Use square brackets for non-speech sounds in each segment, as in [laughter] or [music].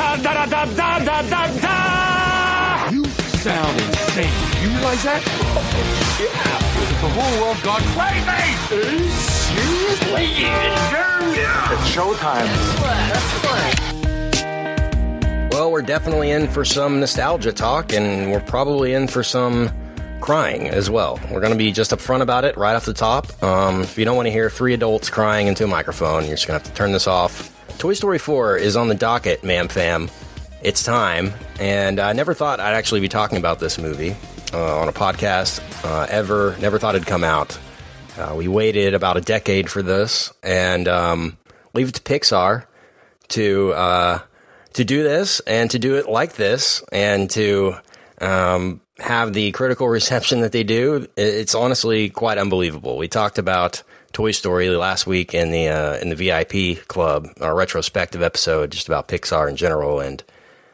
da da da da da da da. You sound insane. You realize that? yeah. The whole world gone crazy. Seriously? Yeah. It's showtime. Well, we're definitely in for some nostalgia talk, and we're probably in for some crying as well. We're going to be just upfront about it right off the top. Um, if you don't want to hear three adults crying into a microphone, you're just going to have to turn this off. Toy Story 4 is on the docket, ma'am fam. It's time. And I never thought I'd actually be talking about this movie uh, on a podcast uh, ever. Never thought it'd come out. Uh, we waited about a decade for this, and um, leave it to Pixar to uh, to do this and to do it like this and to um, have the critical [laughs] reception that they do. It's honestly quite unbelievable. We talked about Toy Story last week in the uh, in the VIP club, our retrospective episode, just about Pixar in general, and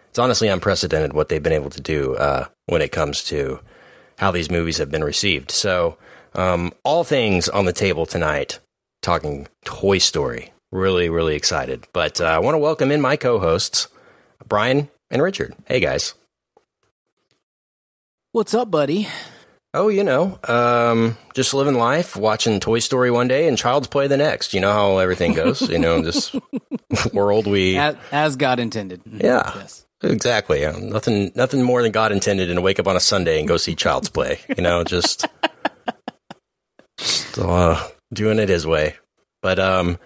it's honestly unprecedented what they've been able to do uh, when it comes to how these movies have been received. So, um, all things on the table tonight, talking Toy Story. Really, really excited. But uh, I want to welcome in my co-hosts, Brian and Richard. Hey, guys. What's up, buddy? Oh, you know, um, just living life, watching Toy Story one day and Child's Play the next. You know how everything goes. you know, this [laughs] world we as, as, God intended. Yeah, yes. exactly. Nothing, nothing more than God intended, and to wake up on a Sunday and go see Child's Play. You know, just, just uh, doing it His way. But um,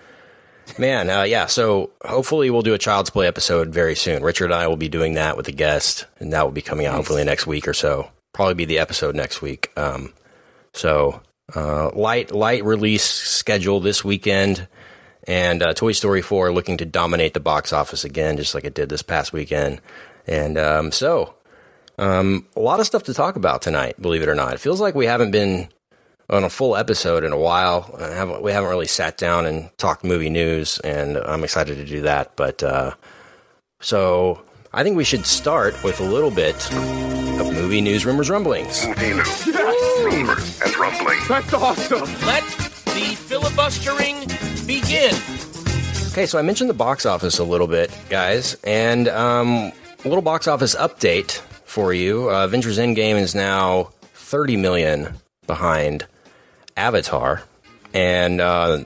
man, uh, yeah. So hopefully we'll do a Child's Play episode very soon. Richard and I will be doing that with a guest, and that will be coming out nice. hopefully next week or so probably be the episode next week. Um, so uh, light light release schedule this weekend, and uh, Toy Story four looking to dominate the box office again, just like it did this past weekend. And um, so um, a lot of stuff to talk about tonight. Believe it or not, it feels like we haven't been on a full episode in a while. Haven't, we haven't really sat down and talked movie news, and I'm excited to do that. But uh, so I think we should start with a little bit of movie news, rumors, rumblings. Movie news, yes. rumors, and rumblings. That's awesome. Let the filibustering begin. Okay, so I mentioned the box office a little bit, guys, and um, a little box office update for you. Uh, Avengers Endgame is now 30 million behind Avatar, and uh,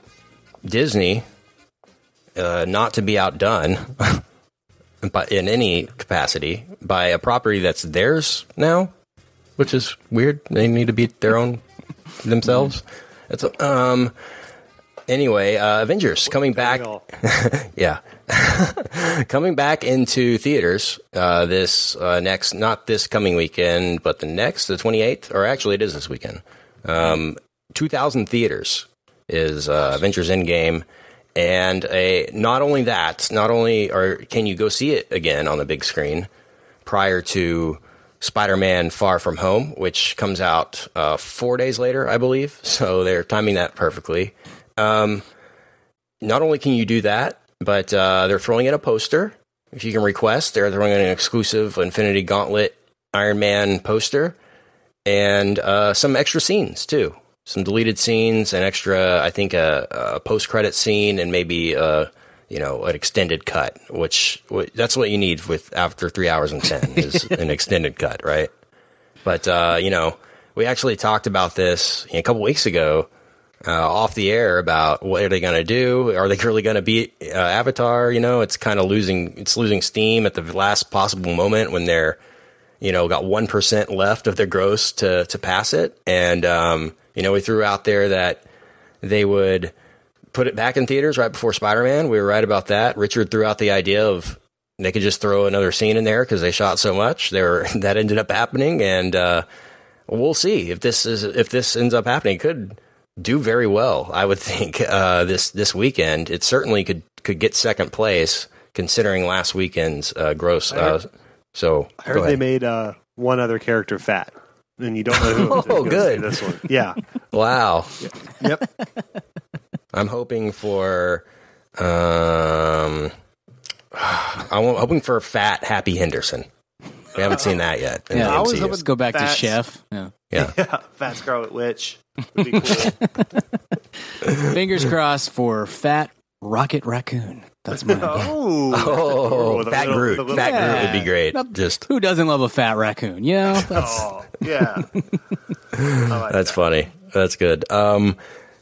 Disney, uh, not to be outdone. [laughs] in any capacity by a property that's theirs now, which is weird. They need to beat their own [laughs] themselves. It's um. Anyway, uh, Avengers coming back. [laughs] yeah, [laughs] coming back into theaters uh, this uh, next, not this coming weekend, but the next, the twenty eighth, or actually it is this weekend. Um, Two thousand theaters is uh, Avengers Endgame and a, not only that, not only or can you go see it again on the big screen prior to Spider-Man: Far From Home, which comes out uh, four days later, I believe. [laughs] So they're timing that perfectly. Um, not only can you do that, but uh, they're throwing in a poster. If you can request, they're throwing in an exclusive Infinity Gauntlet Iron Man poster and uh, some extra scenes too some deleted scenes, an extra, I think, a, a post credit scene, and maybe a, uh, you know an extended cut. Which that's what you need with after three hours and ten is [laughs] an extended cut, right? But uh, you know, we actually talked about this a couple weeks ago uh, off the air about what are they going to do? Are they [laughs] really going to beat uh, Avatar? You know, it's kind of losing it's losing steam at the last possible moment when they're you know got one percent left of their gross to to pass it, and um, you know, we threw out there that they would put it back in theaters right before Spider Man. We were right about that. Richard threw out the idea of they could just throw another scene in there because they shot so much. There, [laughs] that ended up happening, and uh, we'll see if this is if this ends up happening. It could do very well, I would think. [laughs] Uh, this this weekend, it certainly could could get second place considering last weekend's uh, gross. Uh, so I heard they made uh, one other character fat and you don't know who. [laughs] oh, good. This one, yeah. Wow. Yep. [laughs] I'm hoping for. Um, [sighs] I'm hoping for fat Happy Henderson. We haven't seen that yet. Yeah, I was hoping to go back Fats. to Chef. Yeah. Yeah. [laughs] yeah. Fat Scarlet Witch. Would be cool. Fingers crossed for Fat Rocket Raccoon. That's [laughs] my idea. Oh, [laughs] Oh, With a Fat little- Groot. little- Fat Groot would be great. Not- Just Who doesn't love a fat raccoon? You know, [laughs] that's Oh, yeah. Like that's that. funny. That's good. Um,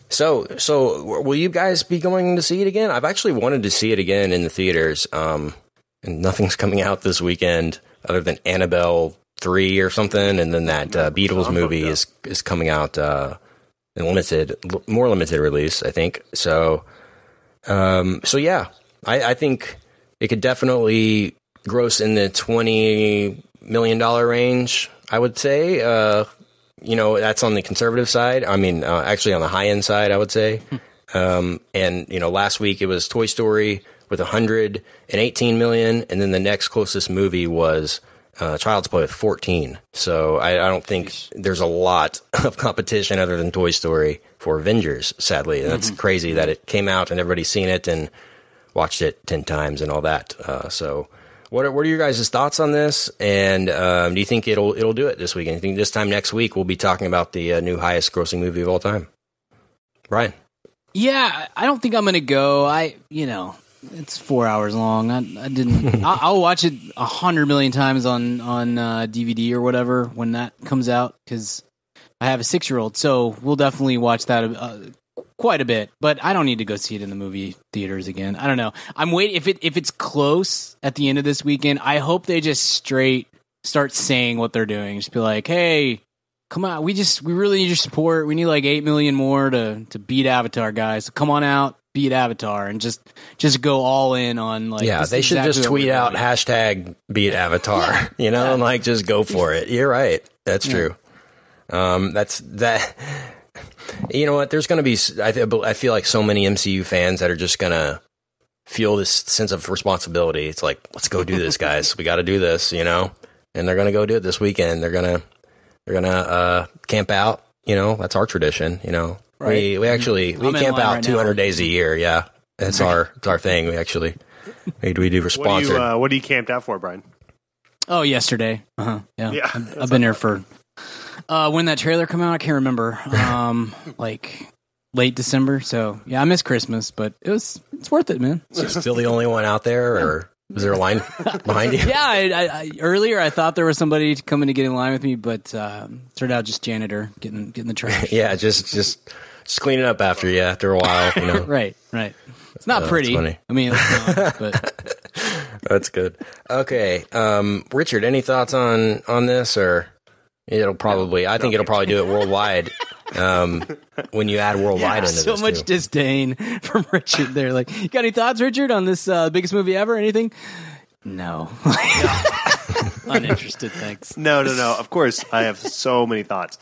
so so will you guys be going to see it again? I've actually wanted to see it again in the theaters. Um, and nothing's coming out this weekend other than Annabelle three or something, and then that uh, Beatles I'm movie is is coming out uh, in limited, l- more limited release, I think. So, um, so yeah, I, I think it could definitely gross in the twenty million dollar range. I would say. Uh, you know, that's on the conservative side. I mean, uh, actually on the high end side, I would say. Um, and you know, last week it was Toy Story with 118 million, and then the next closest movie was uh, Child's Play with 14. So I, I don't think there's a lot [laughs] of competition other than Toy Story for Avengers. Sadly, and that's crazy that it came out and everybody's seen it and watched it 10 times and all that. Uh, so. What are, what are your guys' thoughts on this? And um, do you think it'll it'll do it this weekend? You think this time next week we'll be talking about the uh, new highest grossing movie of all time? Brian, Yeah, I don't think I'm gonna go. I, you know, it's four hours long. I, I didn't. [laughs] I'll, I'll watch it a hundred million times on on uh, DVD or whatever when that comes out because I have a six year old. So we'll definitely watch that uh, quite a bit. But I don't need to go see it in the movie theaters again. I don't know. I'm waiting if it if it's close at the end of this weekend. I hope they just straight start saying what they're doing. Just be like, hey, come on, we just we really need your support. We need like eight million more to to beat Avatar, guys. So come on out, beat Avatar, and just just go all in on like. yeah, they should exactly just tweet out hashtag beat Avatar, [laughs] you know, and like just go for it. You're right. That's true. Um, that's that. You know what? There's going to be. I, th- I feel like so many MCU fans that are just going to feel this sense of responsibility. It's like, let's go do this, guys. we got to do this, you know. And they're going to go do it this weekend. They're gonna they're gonna uh, camp out. You know, that's our tradition. You know, we we actually we I'm camp out right 200 now. days a year. Yeah, that's our it's our thing. We actually we, we do What are uh, What are you camped out for, Brian? Oh, yesterday. Uh huh. Yeah, Yeah, I've, I've been there for. Uh, when that trailer come out, I can't remember. Um, [laughs] like late December. So yeah, I missed Christmas, but it was it's worth it, man. Still the only one out there, or is there a line behind you? [laughs] Yeah, I, I, I, earlier I thought there was somebody coming to get in line with me, but um, turned out just janitor getting getting the trash. [laughs] Yeah, just just just cleaning up after you after a while. You know, right, right. It's not that's pretty. funny. I mean, it's not, but that's good. Okay, um, Richard, any thoughts on on this or? It'll probably. I think it'll probably do it worldwide. Um, [laughs] when you add worldwide into so this, much too. disdain from Richard. There, like, you got any thoughts, Richard, on this uh, biggest movie ever? Anything? No, [laughs] uninterested. Thanks. No, no, no. Of course, I have so many thoughts.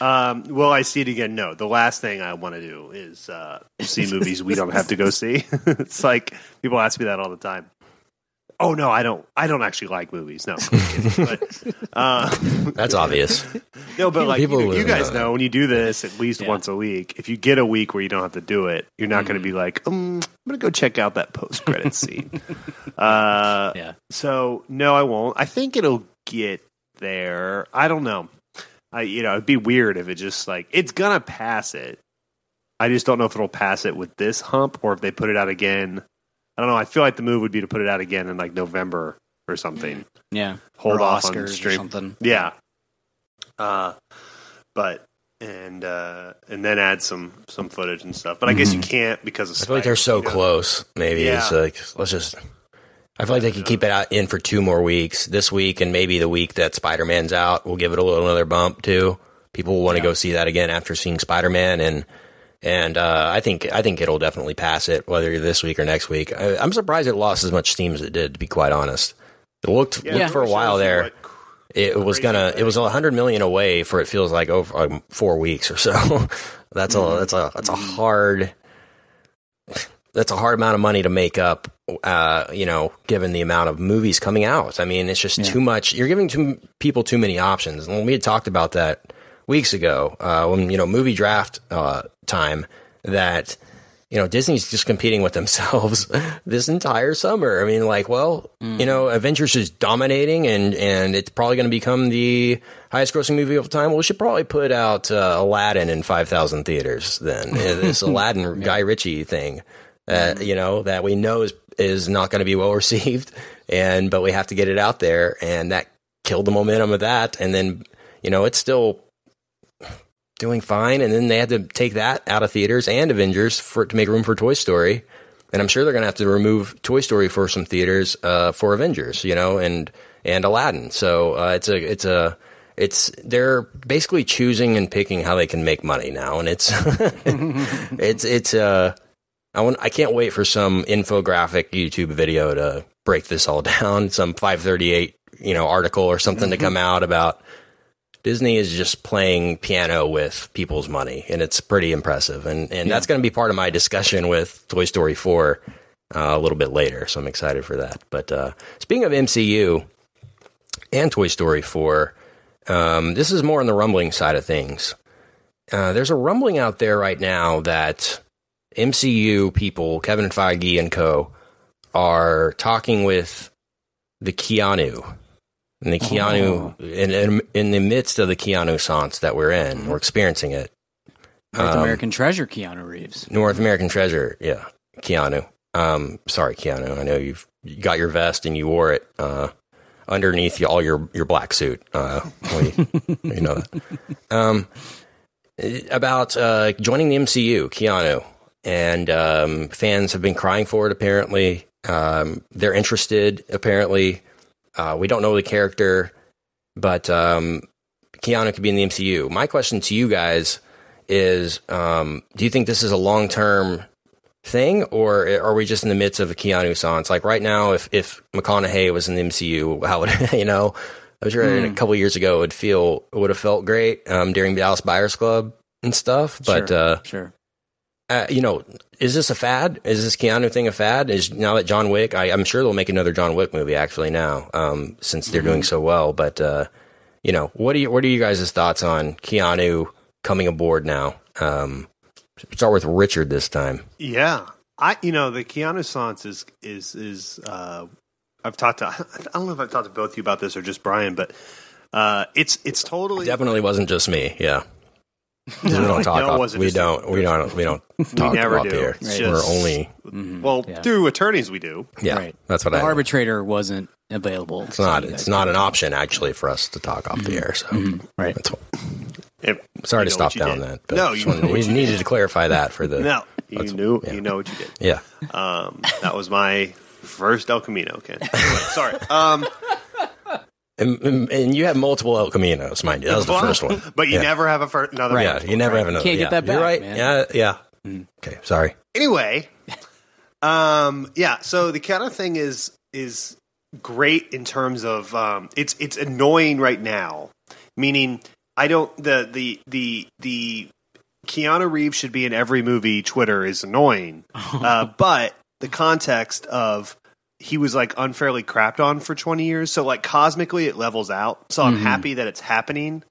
Um, will I see it again? No. The last thing I want to do is uh, see movies we don't have to go see. [laughs] it's like people ask me that all the time. Oh no, I don't. I don't actually like movies. No, [laughs] but uh, That's obvious. no, but like People you, would you guys know know when you do this at least Yeah. once a week. If you get a week where you don't have to do it, you're not going to be like, um, I'm going to go check out that post credit scene. [laughs] uh, Yeah. so no, I won't. I think it'll get there. I don't know. I you know it'd be weird if it just like it's gonna pass it. I just don't know if it'll pass it with this hump or if they put it out again. I don't know. I feel like the move would be to put it out again in like November or something. Yeah, Hold or off Oscars on or stream. something. Yeah. Uh, but and uh, and then add some some footage and stuff. But I guess you can't because of I feel like they're so you know? close. Maybe it's like let's just. I feel like they could keep it out in for two more weeks. This week and maybe the week that Spider Man's out, we'll give it a little another bump too. People will want to go see that again after seeing Spider Man, and and uh, I think I think it'll definitely pass it, whether this week or next week. I, I'm surprised it lost as much steam as it did. To be quite honest, it looked, Yeah, looked for a while there. It was gonna. thing. It was a hundred million away for it feels like over um, four weeks or so. [laughs] that's a that's a that's a hard that's a hard amount of money to make up. Uh, you know, given the amount of movies coming out, I mean, it's just too much. You're giving too, people too many options. And we had talked about that weeks ago uh, when you know movie draft uh, time that you know Disney's just competing with [laughs] themselves this entire summer. I mean, like, well, you know, Avengers is dominating, and and it's probably going to become the highest grossing movie of all time. Well, we should probably put out uh, Aladdin in five thousand theaters then. [laughs] This Aladdin Guy Ritchie thing, uh, you know, that we know is is not going to be well [laughs] received, and but we have to get it out there, and that killed the momentum of that. And then you know it's still doing fine, and then they had to take that out of theaters and Avengers for to make room for Toy Story, and I'm sure they're going to have to remove Toy Story for some theaters uh, for Avengers, you know, and and Aladdin. So uh, it's a it's a it's they're basically choosing and picking how they can make money now, and it's [laughs] it's it's uh I want I can't wait for some infographic YouTube video to break this all [laughs] down, some 538 you know article or something to come out about Disney is just playing piano with people's money, and it's pretty impressive. And and that's going to be part of my discussion with Toy Story 4 uh, a little bit later. So I'm excited for that. But uh, speaking of MCU and Toy Story 4, um, this is more on the rumbling side of things. Uh, there's a rumbling out there right now that MCU people, Kevin Feige and co, are talking with the Keanu. And the Keanu, in, in, in the midst of the Keanu Sans that we're in, we're experiencing it. North Um, American Treasure, Keanu Reeves. North American Treasure, yeah, Keanu. Um, sorry, Keanu. I know you've you got your vest and you wore it uh, underneath all your your black suit. Uh, we, [laughs] you know that. Um, about uh, joining the MCU, Keanu, and um, fans have been crying for it. Apparently, um, they're interested. Apparently, uh, we don't know the character, but um, Keanu could be in the MCU. My question to you guys is um, do you think this is a long term thing or are we just in the midst of a Keanu Sans? Like right now, if, if McConaughey was in the MCU, how would, [laughs] you know, I'm sure Hmm. a couple years ago it would feel, it would have felt great um, during the Dallas Buyers Club and stuff. But, sure, uh, sure. Uh, you know, is this a fad? Is this Keanu thing a fad? Is now that John Wick, I, I'm sure they'll make another John Wick movie actually now, um, since they're doing so well. But uh, you know, what are you, what are you guys' thoughts on Keanu coming aboard now? Um, start with Richard this time. Yeah, I you know the Keanu Sans is is is uh, I've talked to [laughs] I don't know if I've talked to both of you about this or just Brian, but uh, it's it's totally Definitely wasn't just me. Yeah, we don't [laughs] talk. No, it off, wasn't we don't. We don't. [laughs] We don't talk never up do. here. It's We're just- only. well Yeah. through attorneys we do. Yeah, Right. that's what The I. arbitrator wasn't available. it's not. It's not an option actually for us to talk off the air. So Right. that's what, If- Sorry to stop down did. that. But No, you wanted- we you needed to clarify that for the. No, you knew yeah. you know what you did. Yeah. Um, that was my first El Camino. Ken. Anyway, [laughs] sorry. Um, And, and, and you have multiple El Caminos, mind you. That was the first one. [laughs] but you Yeah. never have a first another. Yeah, first you never right? have another. Can't get yeah. that You're back, right. man. Yeah, yeah. Okay, sorry. anyway, [laughs] um, yeah. So the Keanu thing is is great in terms of um, it's it's annoying right now. Meaning, I don't the the the the Keanu Reeves should be in every movie. Twitter is annoying, [laughs] uh, but the context of he was like unfairly crapped on for 20 years. So like cosmically it levels out. So i'm happy that it's happening.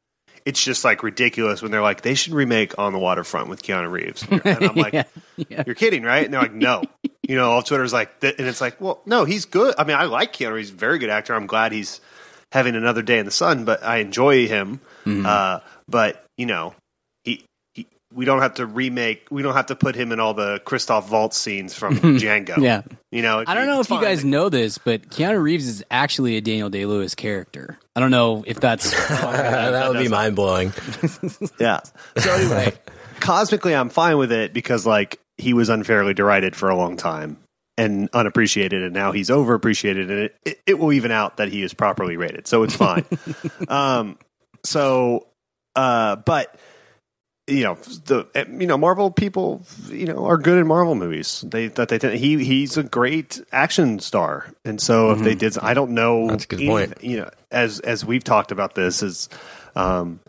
It's just like ridiculous when they're like they should remake on the waterfront with keanu reeves. [laughs] And i'm like Yeah, yeah. you're kidding right? And they're like no. You know all twitter's like th- and it's like well no he's good. I mean i like keanu reeves. He's a very good actor. I'm glad he's having another day in the sun but i enjoy him. Uh, but you know he, he we don't have to remake we don't have to put him in all the christoph waltz scenes from [laughs] django. Yeah. You know I don't know if it's you guys know this, but Keanu Reeves is actually a Daniel Day Lewis character. I don't know if that's [laughs] that would be [laughs] mind blowing. [laughs] Yeah. So anyway, cosmically, I'm fine with it because like he was unfairly derided for a long time and unappreciated, and now he's overappreciated, and it, it, it will even out that he is properly rated, so it's fine. um, so, uh, but you know the you know Marvel people you know are good in Marvel movies. They that they he he's a great action star, and so if they did, I don't know. That's a good anything- point. You know, as as we've talked about this is. Um,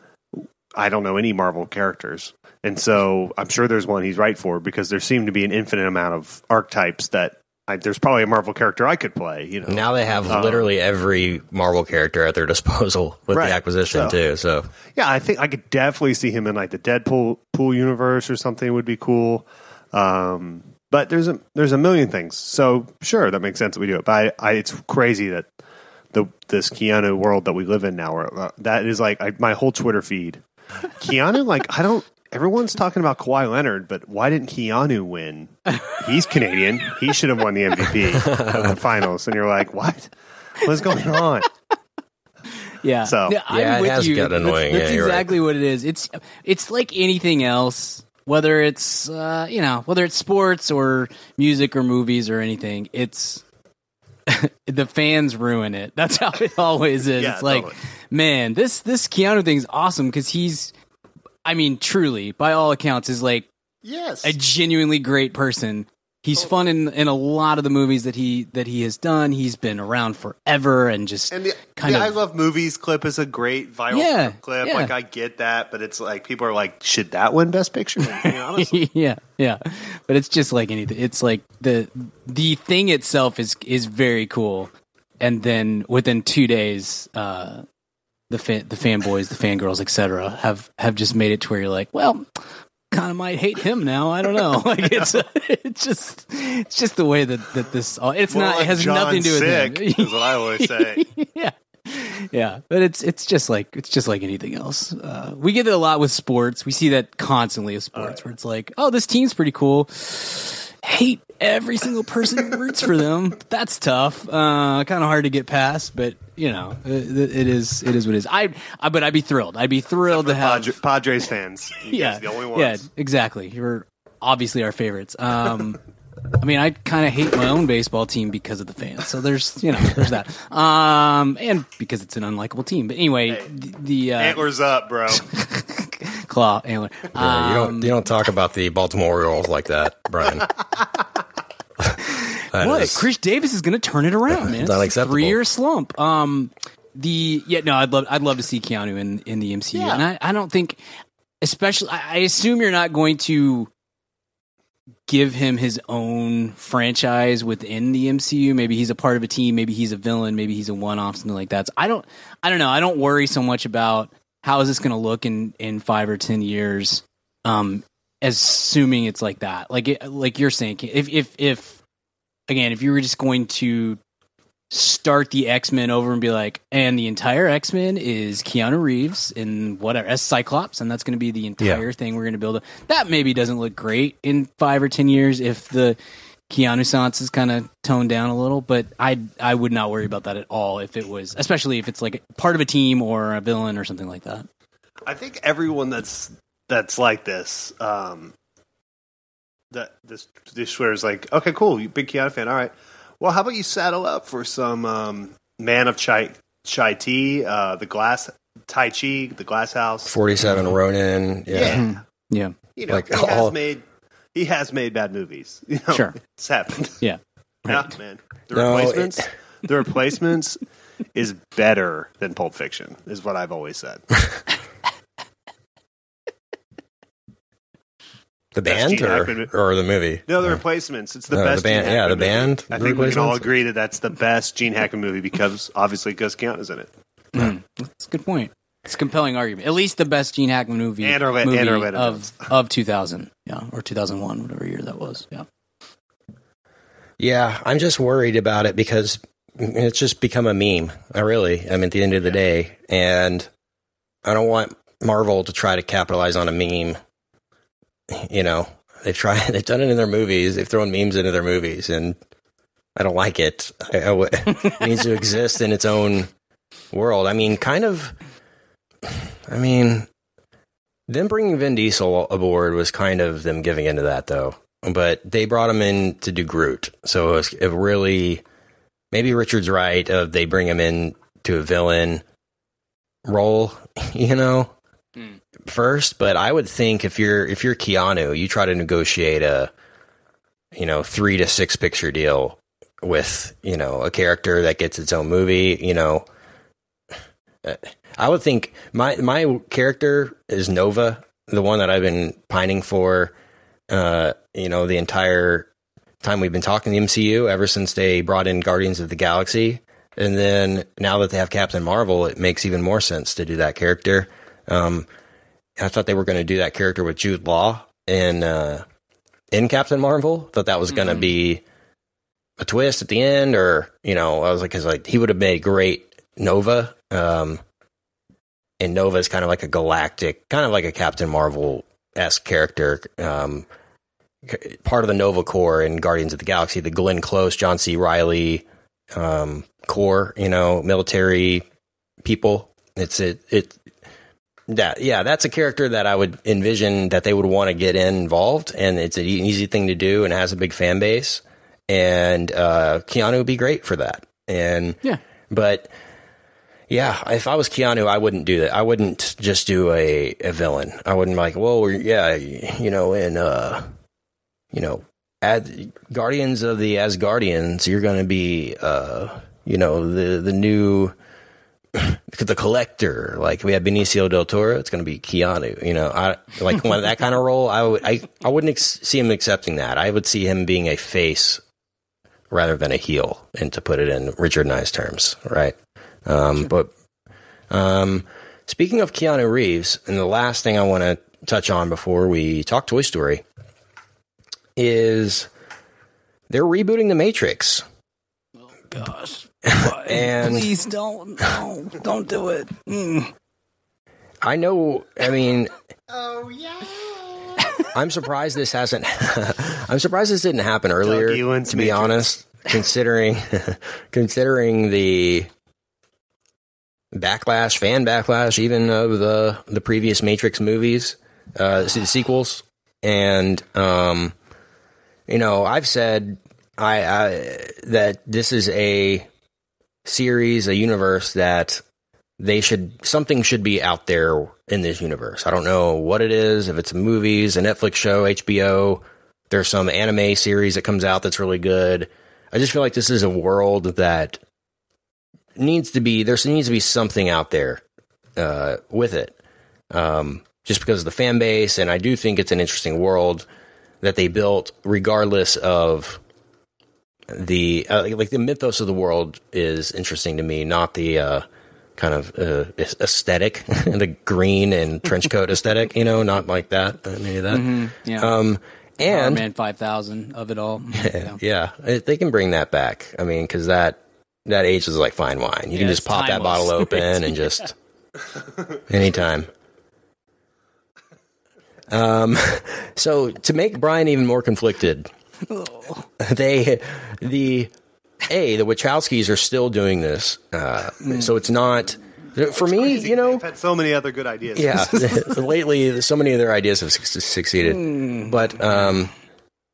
I don't know any Marvel characters. And so I'm sure there's one he's right for because there seem to be an infinite amount of archetypes that I, there's probably a Marvel character I could play, you know. Now they have Um, literally every Marvel character at their disposal with Right. the acquisition So- too. So yeah, I think I could definitely see him in like the Deadpool pool universe or something would be cool. Um, but there's a there's a million things. So sure, that makes sense that we do it. But I, I it's crazy that the this Keanu world that we live in now, where, uh, that is like I, my whole Twitter feed. Keanu, like I don't. Everyone's talking about Kawhi Leonard, but why didn't Keanu win? He's Canadian. He should have won the MVP of the finals. And you're like, what? What's going on? Yeah. So- yeah, I'm Yeah, it with has you. gotten That's- annoying. That's, Yeah, you're right. exactly what it is. It's it's like anything else. Whether it's uh, you know whether it's sports or music or movies or anything, it's [laughs] the fans ruin it. That's how it always is. Yeah, it's like, totally. man, this this Keanu thing's awesome because he's, I mean, truly, by all accounts, is like Yes. a genuinely great person. He's fun in in a lot of the movies that he that he has done. He's been around forever and just And the, kind the of I Love Movies clip is a great viral Yeah, clip. yeah. Like, I get that, but it's like, people are like, should that win Best Picture? Honestly. [laughs] yeah, yeah. But it's just like anything. It's like the the thing itself is is very cool, and then within two days, uh, the fan, the fanboys, the fangirls, etc., have have just made it to where you're like, well, kind of might hate him now. I don't know. [laughs] Like it's it's just it's just the way that that this. all It's not. it has John nothing to do with Sick, him. is what I always say. [laughs] yeah yeah but it's it's just like it's just like anything else uh, we get it a lot with sports we see that constantly with sports where it's like oh this team's pretty cool hate every single person who roots for them that's tough uh, kind of hard to get past but you know it, it is it is what it is I, I but i'd be thrilled i'd be thrilled to have Padre- Padres fans. [laughs] You yeah, guys the only ones. yeah, exactly. You're obviously our favorites. Um, I mean, I kind of hate my own baseball team because of the fans. So there's, you know, there's that, um, and because it's an unlikable team. But anyway, the, the uh, Antlers up, bro. [laughs] claw antler. Yeah, you Um, don't you don't talk about the Baltimore Orioles like that, Brian. [laughs] That what? is- Chris Davis is going to turn it around, [laughs] man. Not It's a acceptable. Three-year slump. Um, the yeah, no, I'd love, I'd love to see Keanu in in the MCU, and I, I don't think, especially, I, I assume you're not going to give him his own franchise within the MCU. Maybe he's a part of a team. Maybe he's a villain. Maybe he's a one-off, something like that. So I don't, I don't know. I don't worry so much about how is this going to look in in five or ten years. Um, assuming it's like that, like it, like you're saying, if if if again, if you were just going to start the X Men over and be like, and the entire X Men is Keanu Reeves in whatever as Cyclops, and that's going to be the entire thing we're going to build. A, that maybe doesn't look great in five or ten years if the Keanu Sans is kind of toned down a little, but I I would not worry about that at all if it was, especially if it's like part of a team or a villain or something like that. I think everyone that's that's like this, um, that this this swear is like, okay, cool, you big Keanu fan, all right. Well, how about you saddle up for some um, Man of Chai Chai Tea, uh, the Glass Tai Chi, the Glass House. Forty-seven Ronin. Yeah. yeah, Yeah, you know, Like, he has all- made he has made bad movies. You know, Sure. it's happened. [laughs] yeah, Yeah, man. The No, replacements, [laughs] the replacements is better than Pulp Fiction, is what I've always said. [laughs] The band Gene or, Hackman. or the movie? No, the replacements. Uh, it's the No, the best. band- Gene yeah, the Hackman movie. band, I the think we can all replacements. agree that that's the best Gene Hackman movie because obviously Gus Keanu's in it. Hmm. that's a good point. It's a compelling argument. At least the best Gene Hackman movie, And Arlette- movie and Arlette of of 2000, yeah, or 2001, whatever year that was. Yeah. Yeah, I'm just worried about it because it's just become a meme. I really, I mean, at the end of the day, and I don't want Marvel to try to capitalize on a meme. [laughs] You know, they've tried, [laughs] they've done it in their movies. They've thrown memes into their movies, and I don't like it. I, I [laughs] it needs to exist in its own world. I mean, kind of. I mean, them bringing Vin Diesel aboard was kind of them giving into that, though. But they brought him in to do Groot, so it, was, it really maybe Richard's right. Of they bring him in to a villain role, you know, first. But I would think if you're if you're Keanu, you try to negotiate a you know three to six picture deal with you know a character that gets its own movie. You know, I would think my my character is Nova, the one that I've been pining for. Uh, you know, the entire time we've been talking the MCU ever since they brought in Guardians of the Galaxy, and then now that they have Captain Marvel, it makes even more sense to do that character. Um, I thought they were going to do that character with Jude Law in uh, in Captain Marvel. Thought that was going to be a twist at the end, or you know, I was like, because like he would have made great Nova. Um, and Nova is kind of like a galactic, kind of like a Captain Marvel esque character. Um, part of the Nova Corps in Guardians of the Galaxy, the Glenn Close, John C. Reilly um, Corps, you know, military people. It's it it that yeah, that's a character that I would envision that they would want to get in involved, and it's an easy thing to do, and has a big fan base, and uh, Keanu would be great for that. And Yeah. but yeah, if I was Keanu, I wouldn't do that. I wouldn't just do a, a villain. I wouldn't like, well, yeah, you know, in uh, you know, ad, Guardians of the Asgardians, you're going to be, uh, you know, the the new the collector. Like we have Benicio del Toro, it's going to be Keanu. You know, I like one that kind of role. I would, I, I wouldn't ex- see him accepting that. I would see him being a face rather than a heel, and to put it in Richard Nye's terms, right? Um, But um, speaking of Keanu Reeves, and the last thing I want to touch on before we talk Toy Story is they're rebooting the Matrix. Oh gosh. And Please don't. No, don't do it. Mm. I know. I mean, oh yeah. I'm surprised this hasn't. [laughs] I'm surprised this didn't happen earlier. Ewan's To be Matrix. honest, considering [laughs] considering the backlash, fan backlash, even of the the previous Matrix movies, uh, se- sequels, and um, you know, I've said I, I that this is a series, a universe that they should something should be out there in this universe. I don't know what it is, if it's movies, a Netflix show, HBO, there's some anime series that comes out that's really good. I just feel like this is a world that needs to be there needs to be something out there uh, with it. Um, just because of the fan base, and I do think it's an interesting world that they built, regardless of the uh, like the mythos of the world is interesting to me, not the uh, kind of uh, aesthetic, [laughs] the green and trench coat [laughs] aesthetic. You know, not like that, uh, any of that. Yeah. Um, Power and Man 5000 of it all. [laughs] Yeah. yeah, they can bring that back. I mean, because that that age is like fine wine. You can just pop that bottle open and just anytime. Um, so to make Brian even more conflicted, they the a the Wachowskis are still doing this. Uh, So it's not for me. You know, I've had so many other good ideas. yeah. [laughs] [laughs] Lately, so many of their ideas have suc- succeeded. Hmm. But um,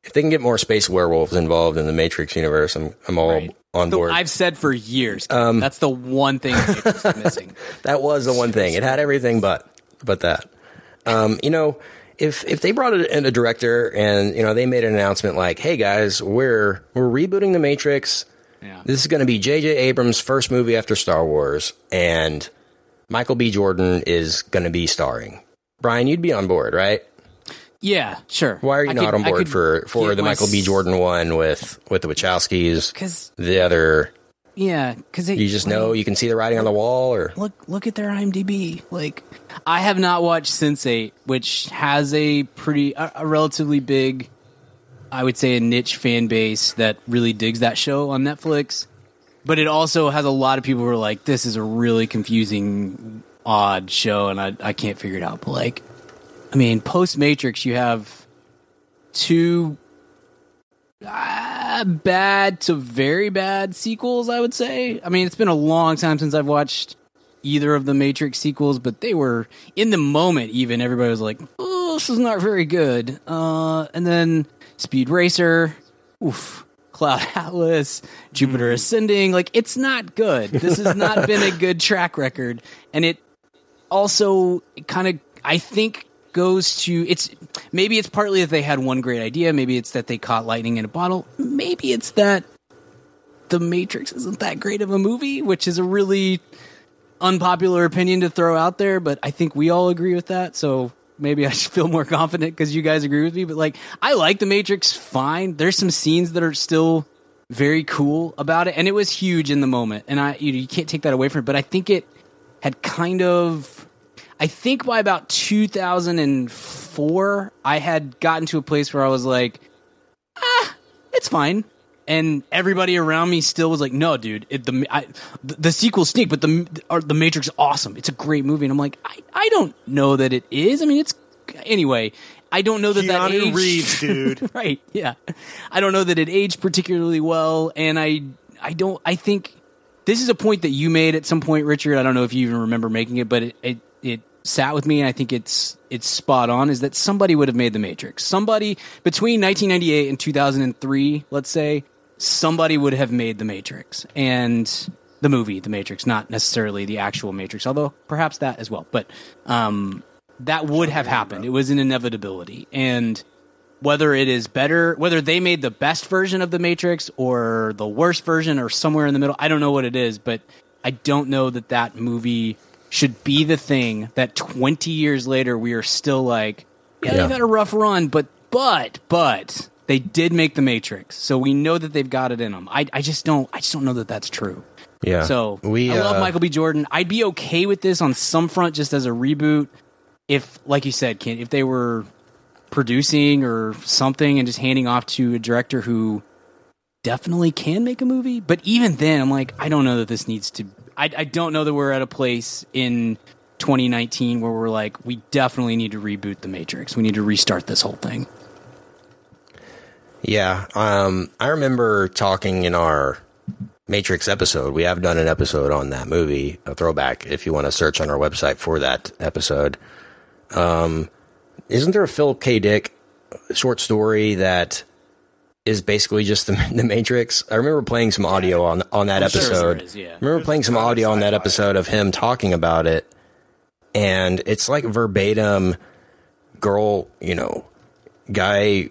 if they can get more space werewolves involved in the Matrix universe, I'm I'm all Right. on board. I've said for years, Um, that's the one thing [laughs] missing. that was the one thing. It had everything but but that. Um, you know, if if they brought in a director and you know they made an announcement like, "Hey guys, we're we're rebooting the Matrix. Yeah. This is going to be J.J. Abrams' first movie after Star Wars, and Michael B. Jordan is going to be starring." Brian, you'd be on board, right? Yeah, sure. Why are you I not could- on board for for the Michael B. Jordan one with with the Wachowskis? Because The other, yeah, because you just know you can see the writing on the wall, or look look at their IMDb. Like, I have not watched Sense8, which has a pretty a, a relatively big, I would say, a niche fan base that really digs that show on Netflix. But it also has a lot of people who are like, "This is a really confusing, odd show, and I I can't figure it out." But like, I mean, post Matrix, you have two uh, bad to very bad sequels, I would say. I mean, it's been a long time since I've watched either of the Matrix sequels, but they were in the moment. Even everybody was like, "Oh, this is not very good." Uh, and then Speed Racer, oof, Cloud [laughs] Atlas, Jupiter Ascending. Like, it's not good. This has not been a good track record, and it also kind of I think goes to it's maybe it's partly that they had one great idea, maybe it's that they caught lightning in a bottle, maybe it's that the Matrix isn't that great of a movie, which is a really unpopular opinion to throw out there, but I think we all agree with that. So maybe I should feel more [laughs] confident because you guys agree with me. But like, I like the Matrix fine. There's some scenes that are still very cool about it, and it was huge in the moment, and I you, know, you can't take that away from it. But I think it had kind of I think by about 2004, I had gotten to a place where I was like, ah, it's fine. And everybody around me still was like, no, dude, it, the, I, the the sequels stink, but the or the Matrix is awesome. It's a great movie. And I'm like, I, I don't know that it is. I mean, it's anyway, I don't know that that Keanu aged, Reeves, [laughs] dude. right? Yeah, I don't know that it aged particularly well, and I I don't I think this is a point that you made at some point, Richard. I don't know if you even remember making it, but it it, it sat with me, and I think it's it's spot on. Is that somebody would have made the Matrix? Somebody between 1998 and 2003, let's say, somebody would have made the Matrix and the movie, the Matrix, not necessarily the actual Matrix, although perhaps that as well. But um, that would have happened. It was an inevitability, and whether it is better, whether they made the best version of the Matrix or the worst version or somewhere in the middle, I don't know what it is, but I don't know that that movie should be the thing that 20 years later we are still like, yeah, Yeah. they've had a rough run, but, but, but they did make the Matrix. So we know that they've got it in them. I, I just don't, I just don't know that that's true. Yeah. So we I love uh, Michael B. Jordan. I'd be okay with this on some front just as a reboot. If, like you said, Ken, if they were producing or something and just handing off to a director who definitely can make a movie. But even then, I'm like, I don't know that this needs to. I, I don't know that we're at a place in 2019 where we're like, we definitely need to reboot the Matrix. We need to restart this whole thing. Yeah, um, I remember talking in our Matrix episode. We have done an episode on that movie, a throwback. If you want to search on our website for that episode, um, isn't there a Philip K. Dick short story that is basically just the, [laughs] the Matrix? I remember playing some audio on on that I'm sure episode. is, yeah. I remember playing some audio on that episode of him talking about it, and it's like verbatim. Girl, you know, guy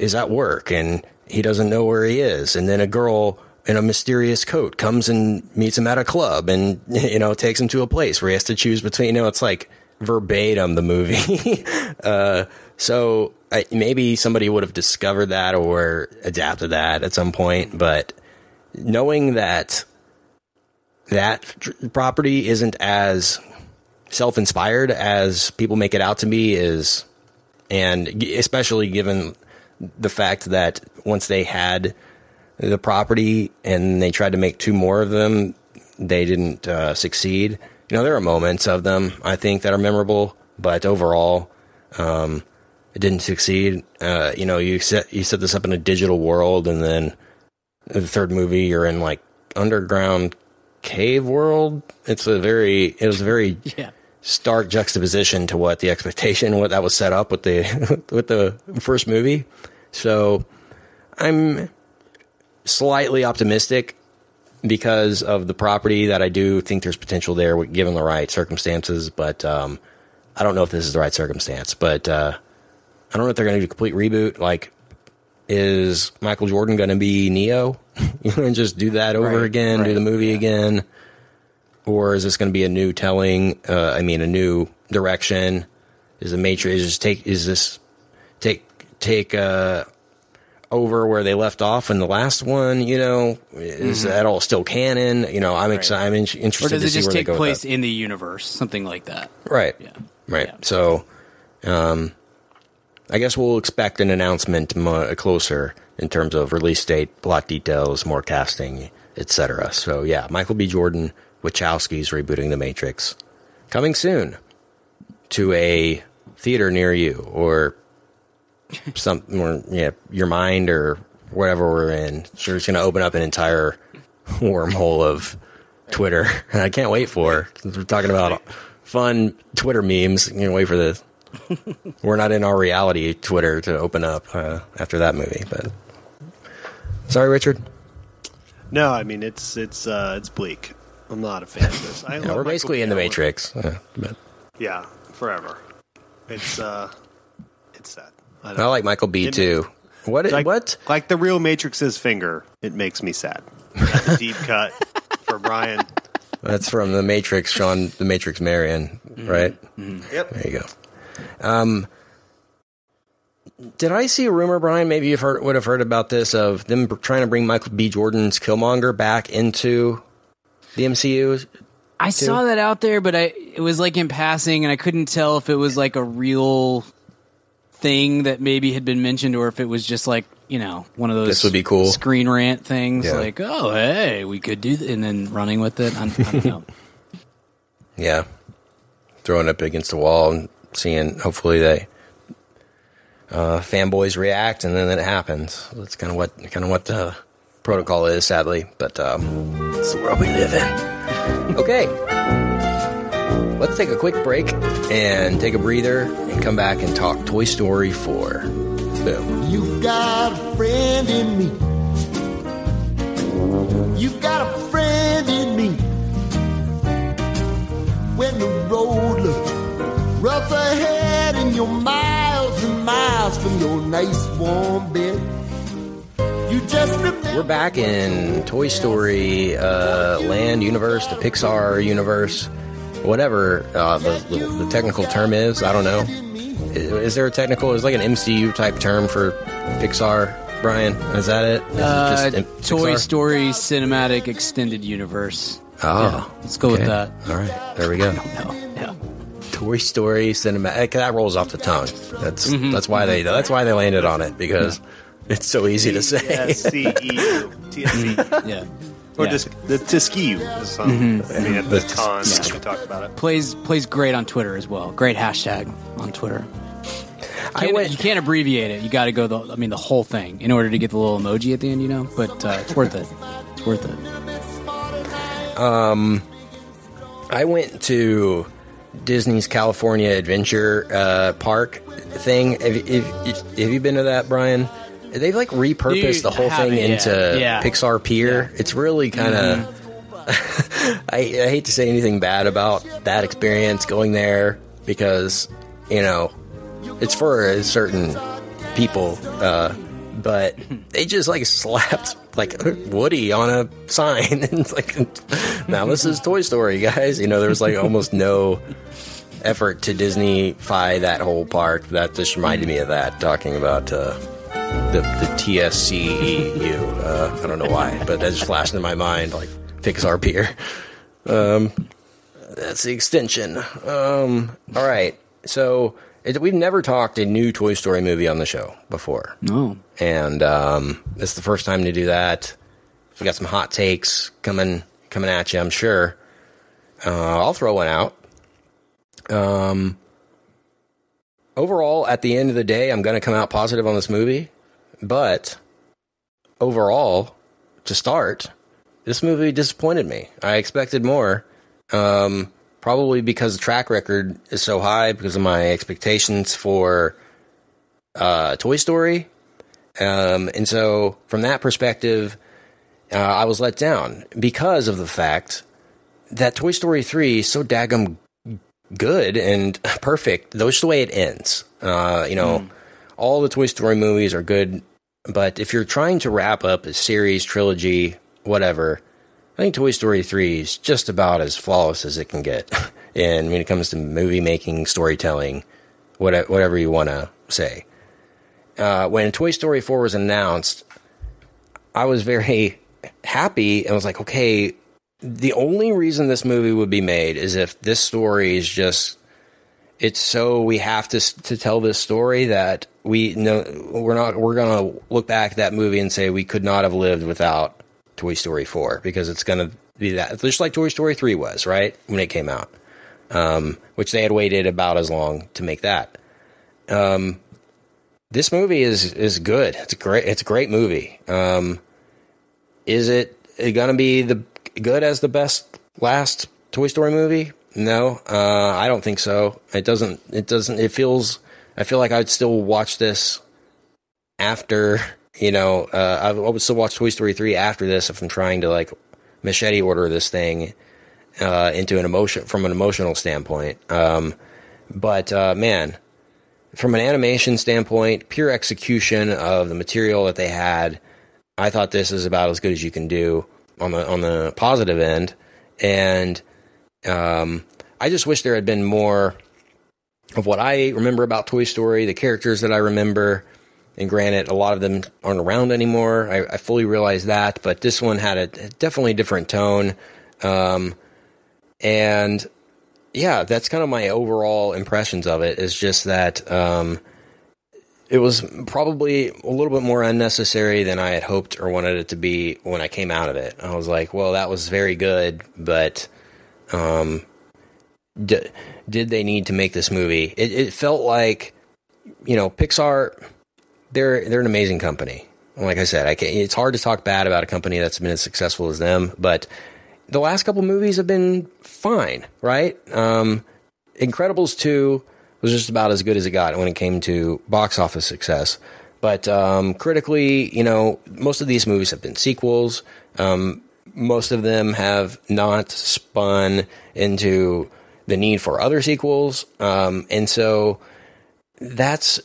is at work and he doesn't know where he is. And then a girl in a mysterious coat comes and meets him at a club and, [laughs] you know, takes him to a place where he has to choose between, you know, it's like verbatim the movie. [laughs] uh, so I, maybe somebody would have discovered that or adapted that at some point. But knowing that that property isn't as self-inspired as people make it out to be is and especially given the fact that once they had the property and they tried to make two more of them they didn't uh, succeed. You know there are moments of them i think that are memorable but overall um, it didn't succeed. Uh, you know you set you set this up in a digital world and then the third movie you're in like underground cave world. It's a very it was a very [laughs] Yeah. Stark juxtaposition to what the expectation what that was set up with the [laughs] with the first movie. So i'm slightly optimistic because of the property that i do think there's potential there given the right circumstances but um i don't know if this is the right circumstance but uh i don't know if they're going to do a complete reboot. Like is michael jordan going to be neo? [laughs] You know and just do that over Right, again do the movie yeah. again or is this going to be a new telling? Uh, I mean, a new direction? Is the Matrix is just take? Is this take take uh, over where they left off in the last one? You know, is that all still canon? You know, I'm excited. I'm in- Mm-hmm. Or interested does to it see just take place in the universe? Something like that. Right. Yeah. Right. Yeah. So, um, I guess we'll expect an announcement mo- closer in terms of release date, plot details, more casting, etc. So, yeah, Michael B. Jordan, Wachowski's rebooting The Matrix, coming soon to a theater near you or some, or, yeah, your mind or whatever we're in. Sure, it's going to open up an entire wormhole of Twitter, and [laughs] I can't wait for. We're talking about fun Twitter memes, can't wait for this. we're not in our reality Twitter to open up uh, after that movie, but sorry, Richard. No, I mean it's it's uh, it's bleak. I'm not a fan of this. I Yeah, we're basically in the. Matrix. Uh, Yeah, forever. It's uh, it's sad. I, I like Michael B. Too. What? like, what? Like the real Matrix's finger. It makes me sad. Deep cut for Brian. That's from the Matrix, Sean, the Matrix Marion, right? Yep. There you go. Um, did I see a rumor, Brian? Maybe you've heard, would have heard about this of them trying to bring Michael B. Jordan's Killmonger back into the MCU. I saw that out there, but I it was like in passing, and I couldn't tell if it was like a real thing that maybe had been mentioned, or if it was just like you know one of those This would be cool. screen rant things, Yeah. like oh hey we could do, th-, and then running with it. I, I don't know. [laughs] Yeah, throwing it up against the wall and seeing. Hopefully, they uh, fanboys react, and then it happens. That's kind of what kind of what the protocol is, sadly. But um, it's the world we live in. Okay, let's take a quick break and take a breather, and come back and talk Toy Story Four. Boom. You got a friend in me. You got a friend in me. When the road looks rough ahead and you're miles and miles from your nice warm bed. You just remember. We're back in Toy Story uh, land universe, the Pixar universe, whatever uh, the, the, technical term is. I don't know. Is, is there a technical? Is like an MCU type term for Pixar? Brian, is that it? Is it Uh, just Toy Pixar? Story Cinematic Extended Universe. Oh, Yeah, let's go with that. All right, there we go. No, yeah. Toy Story cinematic. That rolls off the tongue. That's Mm-hmm. that's why they that's why they landed on it because it's so easy to say. TSCEU. TSC. [laughs] yeah. Or Yeah. just the Tuskegee. is some- I mean, at the con, we talked about it. Plays plays great on Twitter as well. Great hashtag on Twitter. I Can't- went. you can't abbreviate it. You got to go the I mean the whole thing in order to get the little emoji at the end. You know, but uh, it's worth it. It's worth it. Um I went to Disney's California Adventure uh, Park thing. Have, you- have, have you been to that, Brian? They've like repurposed the whole thing haven't into. Yeah. Pixar Pier. It's really kind of. [laughs] I, I hate to say anything bad about that experience going there because you know it's for a certain people, uh, but [laughs] they just like slapped like Woody on a sign [laughs] and it's like now this is Toy Story, guys. You know, there was like almost no effort to Disneyfy that whole park. That just reminded me of that talking about uh, the the TSCEU. Uh, I don't know why, but that just flashed into my mind like Pixar Pier. Um, that's the extension. Um, all right, so it, we've never talked a new Toy Story movie on the show before, No. and um, it's the first time to do that. We got some hot takes coming coming at you, I'm sure. Uh, I'll throw one out. Um, overall, at the end of the day, I'm going to come out positive on this movie, but overall, to start, this movie disappointed me. I expected more. Um, probably because the track record is so high because of my expectations for uh, Toy Story. Um, and so, from that perspective, uh, I was let down because of the fact that Toy Story 3 is so daggum good and perfect. That's the way it ends. Uh, you know, all the Toy Story movies are good, but if you're trying to wrap up a series, trilogy, whatever, I think Toy Story 3 is just about as flawless as it can get. [laughs] and when it comes to movie making, storytelling, whatever, whatever you want to say. Uh, when Toy Story 4 was announced, I was very [laughs] happy and was like, okay, the only reason this movie would be made is if this story is just it's so we have to to tell this story that we know we're not we're gonna look back at that movie and say we could not have lived without Toy Story four because it's gonna be that just like Toy Story three was right when it came out, um, which they had waited about as long to make that. Um, this movie is is good. It's a great. It's a great movie. Um, is it gonna be the good as the best last Toy Story movie? No, uh, I don't think so. It doesn't. It doesn't. It feels. I feel like I'd still watch this after. You know, uh, I would still watch Toy Story three after this if I'm trying to like machete order this thing uh, into an emotion from an emotional standpoint. Um, but uh, man, from an animation standpoint, pure execution of the material that they had, I thought this is about as good as you can do on the on the positive end, and um, I just wish there had been more of what I remember about Toy Story, the characters that I remember. And granted, a lot of them aren't around anymore. I, I fully realize that, but this one had a definitely different tone. Um, and yeah, that's kind of my overall impressions of it. Is just that um, it was probably a little bit more unnecessary than I had hoped or wanted it to be when I came out of it. I was like, well, that was very good, but um, d- did they need to make this movie? It, it felt like, you know, Pixar. They're they're an amazing company. Like I said, I can't, it's hard to talk bad about a company that's been as successful as them, but the last couple movies have been fine, right? Um, Incredibles two was just about as good as it got when it came to box office success. But um, critically, you know, most of these movies have been sequels. Um, most of them have not spun into the need for other sequels. Um, and so that's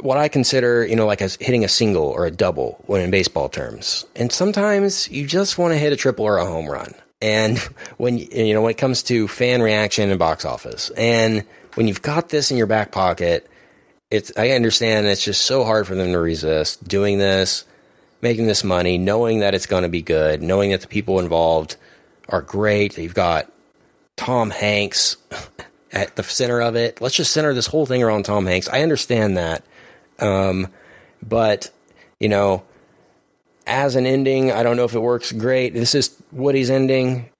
what I consider, you know, like as hitting a single or a double when in baseball terms. And sometimes you just want to hit a triple or a home run. And [laughs] when you know when it comes to fan reaction and box office, and when you've got this in your back pocket, it's I understand it's just so hard for them to resist doing this, making this money, knowing that it's going to be good, knowing that the people involved are great. You've got Tom Hanks [laughs] at the center of it. Let's just center this whole thing around Tom Hanks. I understand that. Um, but, you know, as an ending, I don't know if it works great. This is Woody's ending,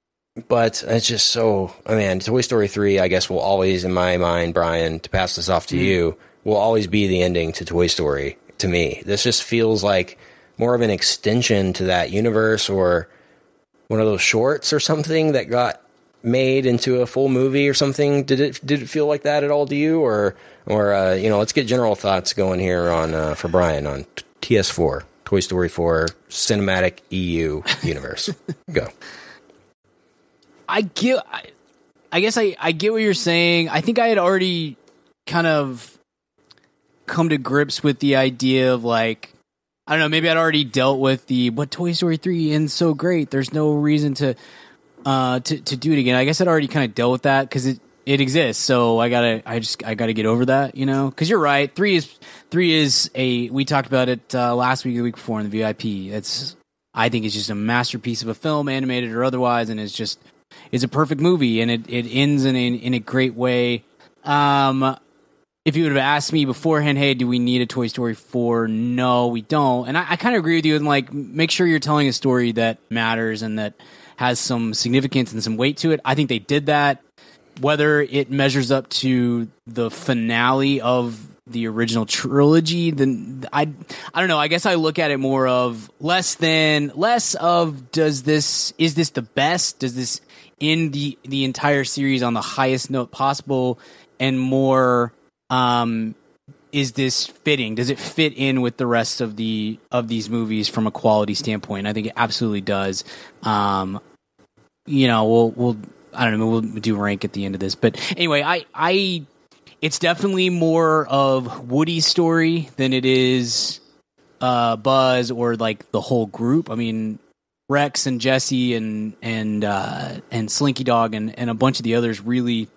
but it's just so, I mean, Toy Story 3, I guess, will always, in my mind, Brian, to pass this off to you, will always be the ending to Toy Story to me. This just feels like more of an extension to that universe or one of those shorts or something that got made into a full movie or something. Did it did it feel like that at all to you, or or uh, you know, let's get general thoughts going here on uh, for Brian on TS4, Toy Story 4 cinematic EU universe. [laughs] Go. I get. I, I guess I I get what you're saying. I think I had already kind of come to grips with the idea of like I don't know. Maybe I'd already dealt with the what Toy Story three ends so great. There's no reason to uh to to do it again. I guess I'd already kind of dealt with that because it it exists. So I gotta I just I gotta get over that. You know, because you're right. Three is three is a we talked about it uh, last week, the week before in the VIP. It's I think it's just a masterpiece of a film, animated or otherwise, and it's just it's a perfect movie, and it it ends in a, in a great way. Um, if you would have asked me beforehand, hey, do we need a Toy Story 4? No, we don't. And I, I kind of agree with you and like make sure you're telling a story that matters and that has some significance and some weight to it. I think they did that. Whether it measures up to the finale of the original trilogy, then I I don't know. I guess I look at it more of less than less of does this is this the best? Does this end the the entire series on the highest note possible and more um is this fitting? Does it fit in with the rest of the of these movies from a quality standpoint? I think it absolutely does. Um you know we'll we'll i don't know we'll do rank at the end of this. But anyway i i it's definitely more of woody's story than it is uh buzz or like the whole group. I mean rex and jesse and and uh and slinky dog and and a bunch of the others really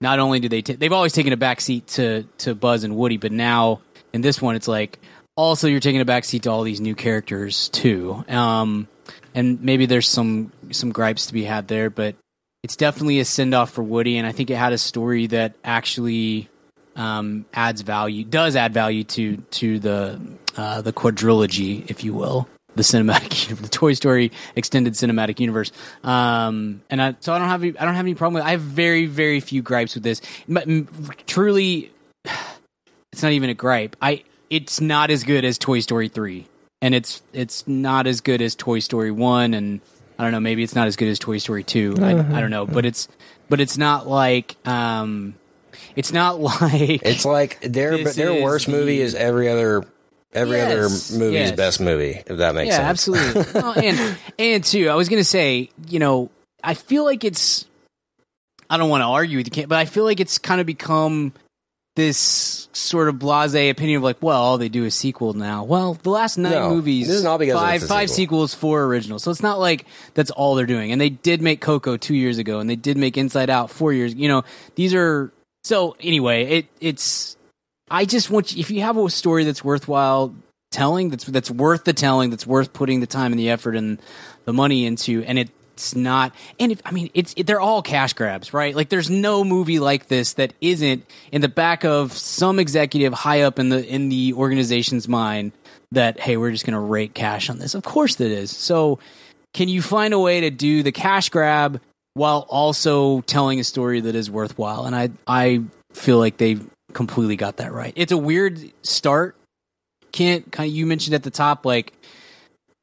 not only do they ta they've always taken a back seat to to Buzz and Woody, but now in this one it's like also you're taking a back seat to all these new characters too. Um, and maybe there's some some gripes to be had there, but it's definitely a send off for Woody, and I think it had a story that actually um, adds value, does add value to to the uh, the quadrilogy, if you will, the cinematic, [laughs] the Toy Story extended cinematic universe. Um, and I, so I don't have any, I don't have any problem with. I have very very few gripes with this. But m- truly, [sighs] it's not even a gripe. I it's not as good as Toy Story three, and it's it's not as good as Toy Story one, and I don't know. Maybe it's not as good as Toy Story two. I, I don't know, but it's but it's not like um, it's not [laughs] like It's like their This their is worst movie is every other every Yes, other movie's yes. best movie. If that makes sense. yeah, sense. absolutely. [laughs] Oh, and and too, I was gonna say, you know, I feel like it's. I don't want to argue with you, but I feel like it's kind of become this sort of blasé opinion of like, well, all they do is sequel now. Well, the last nine No, movies, this is not because five five sequel. sequels, four originals. So it's not like that's all they're doing. And they did make Coco two years ago, and they did make Inside Out four years. You know, these are so anyway. It it's. I just want you, if you have a story that's worthwhile telling, that's that's worth the telling, that's worth putting the time and the effort and the money into, and it's not. And if I mean, it's it, they're all cash grabs, right? Like there's no movie like this that isn't in the back of some executive high up in the in the organization's mind that hey, we're just going to rake cash on this. Of course, that is. So, can you find a way to do the cash grab? while also telling a story that is worthwhile. And I I feel like they completely got that right. It's a weird start. Can't kind of you mentioned at the top like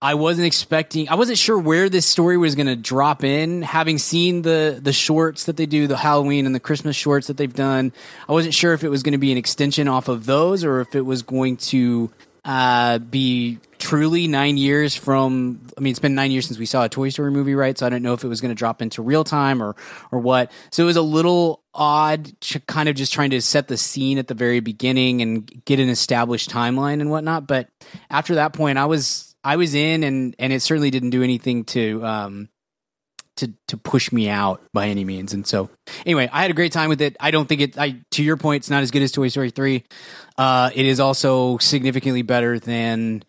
I wasn't expecting. I wasn't sure where this story was going to drop in. Having seen the the shorts that they do, the Halloween and the Christmas shorts that they've done, I wasn't sure if it was going to be an extension off of those or if it was going to uh, be truly nine years from. I mean, it's been nine years since we saw a Toy Story movie, right? So I don't know if it was going to drop into real time or or what. So it was a little odd, kind of just trying to set the scene at the very beginning and get an established timeline and whatnot. But after that point, I was I was in, and and it certainly didn't do anything to um to to push me out by any means. And so anyway, I had a great time with it. I don't think it. I to your point, it's not as good as Toy Story three. Uh, it is also significantly better than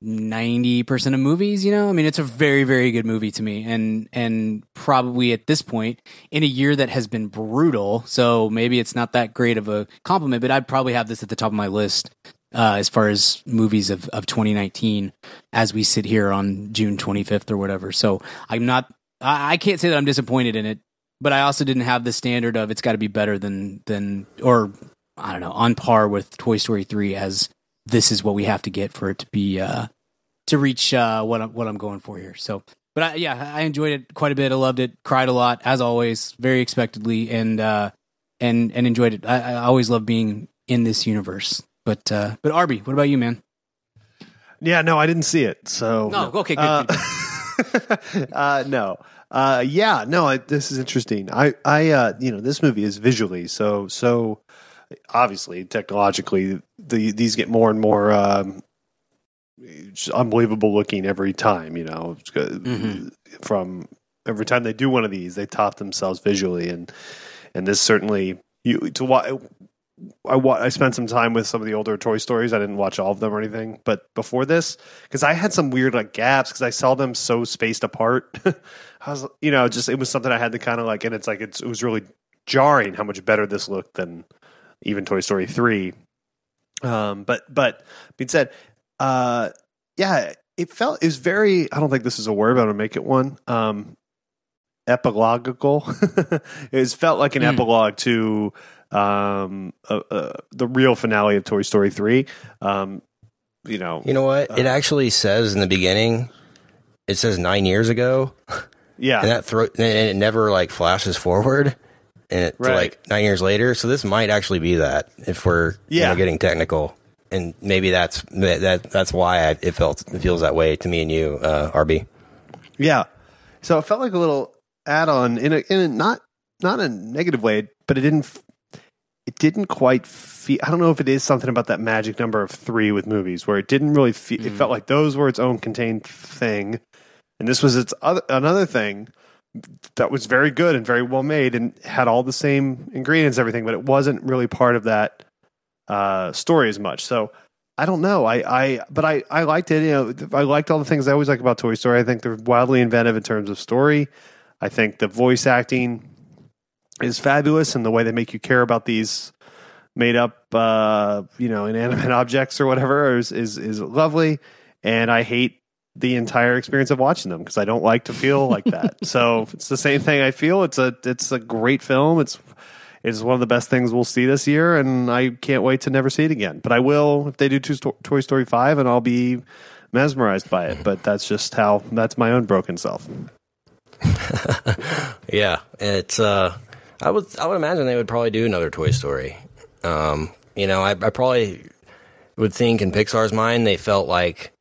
ninety percent of movies. You know, I mean, it's a very very good movie to me, and and probably at this point in a year that has been brutal. So maybe it's not that great of a compliment, but I'd probably have this at the top of my list uh, as far as movies of, of 2019 as we sit here on June 25th or whatever. So I'm not, I, I can't say that I'm disappointed in it, but I also didn't have the standard of it's got to be better than, than, or I don't know, on par with Toy Story 3 as this is what we have to get for it to be, uh, to reach, uh, what I'm, what I'm going for here. So, but I, yeah, I enjoyed it quite a bit. I loved it, cried a lot as always, very expectedly, and, uh, and, and enjoyed it. I, I always love being in this universe. But uh, but Arby, what about you, man? Yeah, no, I didn't see it. So No, okay, good. Uh, good. [laughs] uh, no. Uh, yeah, no, I, this is interesting. I, I, uh, you know, this movie is visually so, so obviously technologically, the, these get more and more, um, unbelievable looking every time, you know. Mhm. from every time they do one of these, they top themselves visually. And, and this certainly, you, to watch, I, wa- I spent some time with some of the older Toy Stories. I didn't watch all of them or anything, but before this, because I had some weird like gaps because I saw them so spaced apart. [laughs] I was, you know, just it was something I had to kind of like, and it's like it's, it was really jarring how much better this looked than even Toy Story three. Um, but but being said, uh, yeah, it felt it was very. I don't think this is a word, but I'm gonna make it one. Um, epilogical. [laughs] it felt like an Mm. epilogue to um uh, uh, the real finale of Toy Story 3 um you know You know what? It actually says in the beginning. It says nine years ago, yeah and that throw and it never like flashes forward, and it to Right. like nine years later. So this might actually be that if we're you Yeah. know, getting technical, and maybe that's that, that that's why I, it felt it feels that way to me and you, uh, RB. yeah so it felt like a little add-on in a in a not not a negative way but it didn't it didn't quite feel I don't know if it is something about that magic number of 3 with movies where it didn't really feel it felt like those were its own contained thing and this was its other another thing that was very good and very well made and had all the same ingredients everything but it wasn't really part of that uh, story as much so I don't know. I, I, but I, I liked it. You know, I liked all the things I always like about Toy Story. I think they're wildly inventive in terms of story. I think the voice acting is fabulous, and the way they make you care about these made up, uh, you know, inanimate [laughs] objects or whatever is is, is lovely. And I hate the entire experience of watching them because I don't like to feel like [laughs] that. so it's the same thing I feel. It's a it's a great film. It's it's one of the best things we'll see this year, and I can't wait to never see it again. But I will if they do Toy Story five, and I'll be mesmerized by it. [laughs] But that's just how that's my own broken self. [laughs] Yeah, it's. Uh, I would. I would imagine they would probably do another Toy Story. Um, you know, I, I probably would think in Pixar's mind they felt like,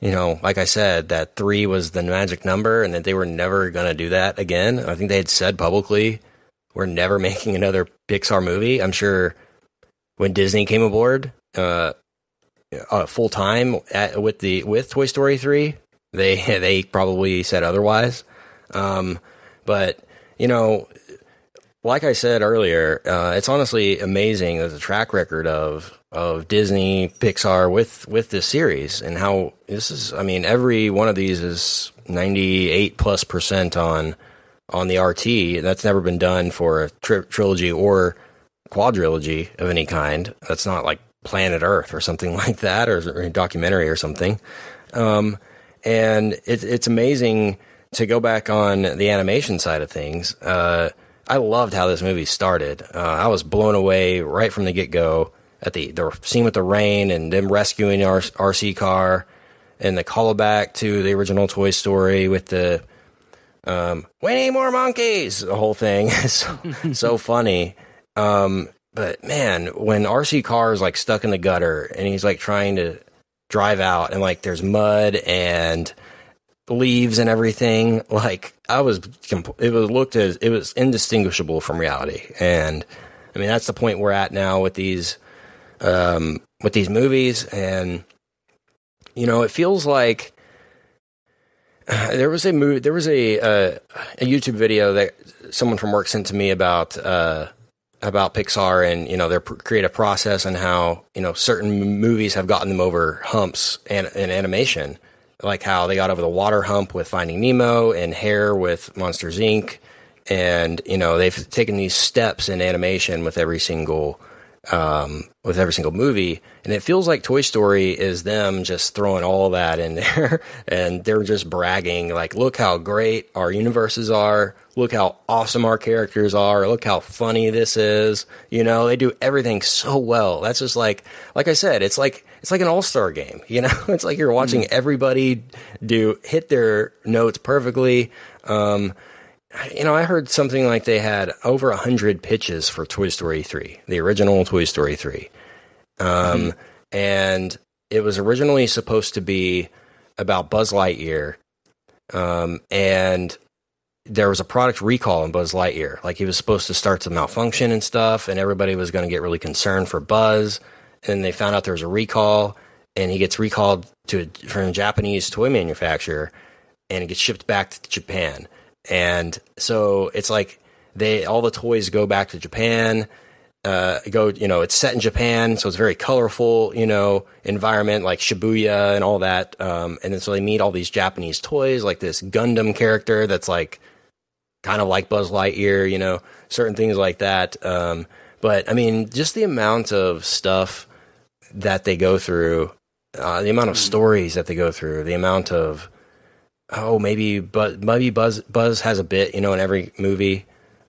you know, like I said, that three was the magic number, and that they were never going to do that again. I think they had said publicly, "We're never [laughs] making another Pixar movie." I'm sure when Disney came aboard, uh, uh full time with the with Toy Story three, they [laughs] they probably said otherwise. Um, but you know, like I said earlier, uh, it's honestly amazing that the track record of of Disney, Pixar with with this series and how this is. I mean, every one of these is ninety eight plus percent on on the RT. That's never been done for a tri- trilogy or quadrilogy of any kind. That's not like Planet Earth or something [laughs] like that, or, or a documentary or something. Um, and it's it's amazing to go back on the animation side of things, uh, I loved how this movie started. Uh, I was blown away right from the get go at the the scene with the rain and them rescuing our RC car, and the callback to the original Toy Story with the um, we need more monkeys. The whole thing [laughs] so, so funny. Um, but man, when RC car is like stuck in the gutter and he's like trying to drive out and like there's mud and leaves and everything, like I was, it was looked as it was indistinguishable from reality. And I mean, that's the point we're at now with these, um, with these movies. And, you know, it feels like, [sighs] there was a movie, there was a uh, a YouTube video that someone from work sent to me about uh, about Pixar and you know their creative process and how you know certain movies have gotten them over humps and in animation, like how they got over the water hump with Finding Nemo and Hair with Monsters Inc. And you know they've taken these steps in animation with every single um, with every single movie. And it feels like Toy Story is them just throwing all that in [laughs] there and they're just bragging, like, look how great our universes are. Look how awesome our characters are. Look how funny this is. You know, they do everything so well. That's just like, like I said, it's like, it's like an all star game. You know, [laughs] it's like you're watching everybody do hit their notes perfectly. Um, you know, I heard something like they had over a hundred pitches for Toy Story three, the original Toy Story three, um, and it was originally supposed to be about Buzz Lightyear, um, and there was a product recall in Buzz Lightyear. Like he was supposed to start to malfunction and stuff, and everybody was going to get really concerned for Buzz. And they found out there was a recall, and he gets recalled to from a Japanese toy manufacturer, and it gets shipped back to Japan. And so it's like they all the toys go back to Japan. Uh, go, you know, it's set in Japan, so it's very colorful, you know, environment like Shibuya and all that. Um, and then so they meet all these Japanese toys, like this Gundam character that's like kind of like Buzz Lightyear, you know, certain things like that. Um, but I mean, just the amount of stuff that they go through, uh, the amount of stories that they go through, the amount of oh maybe but maybe Buzz Buzz has a bit you know in every movie,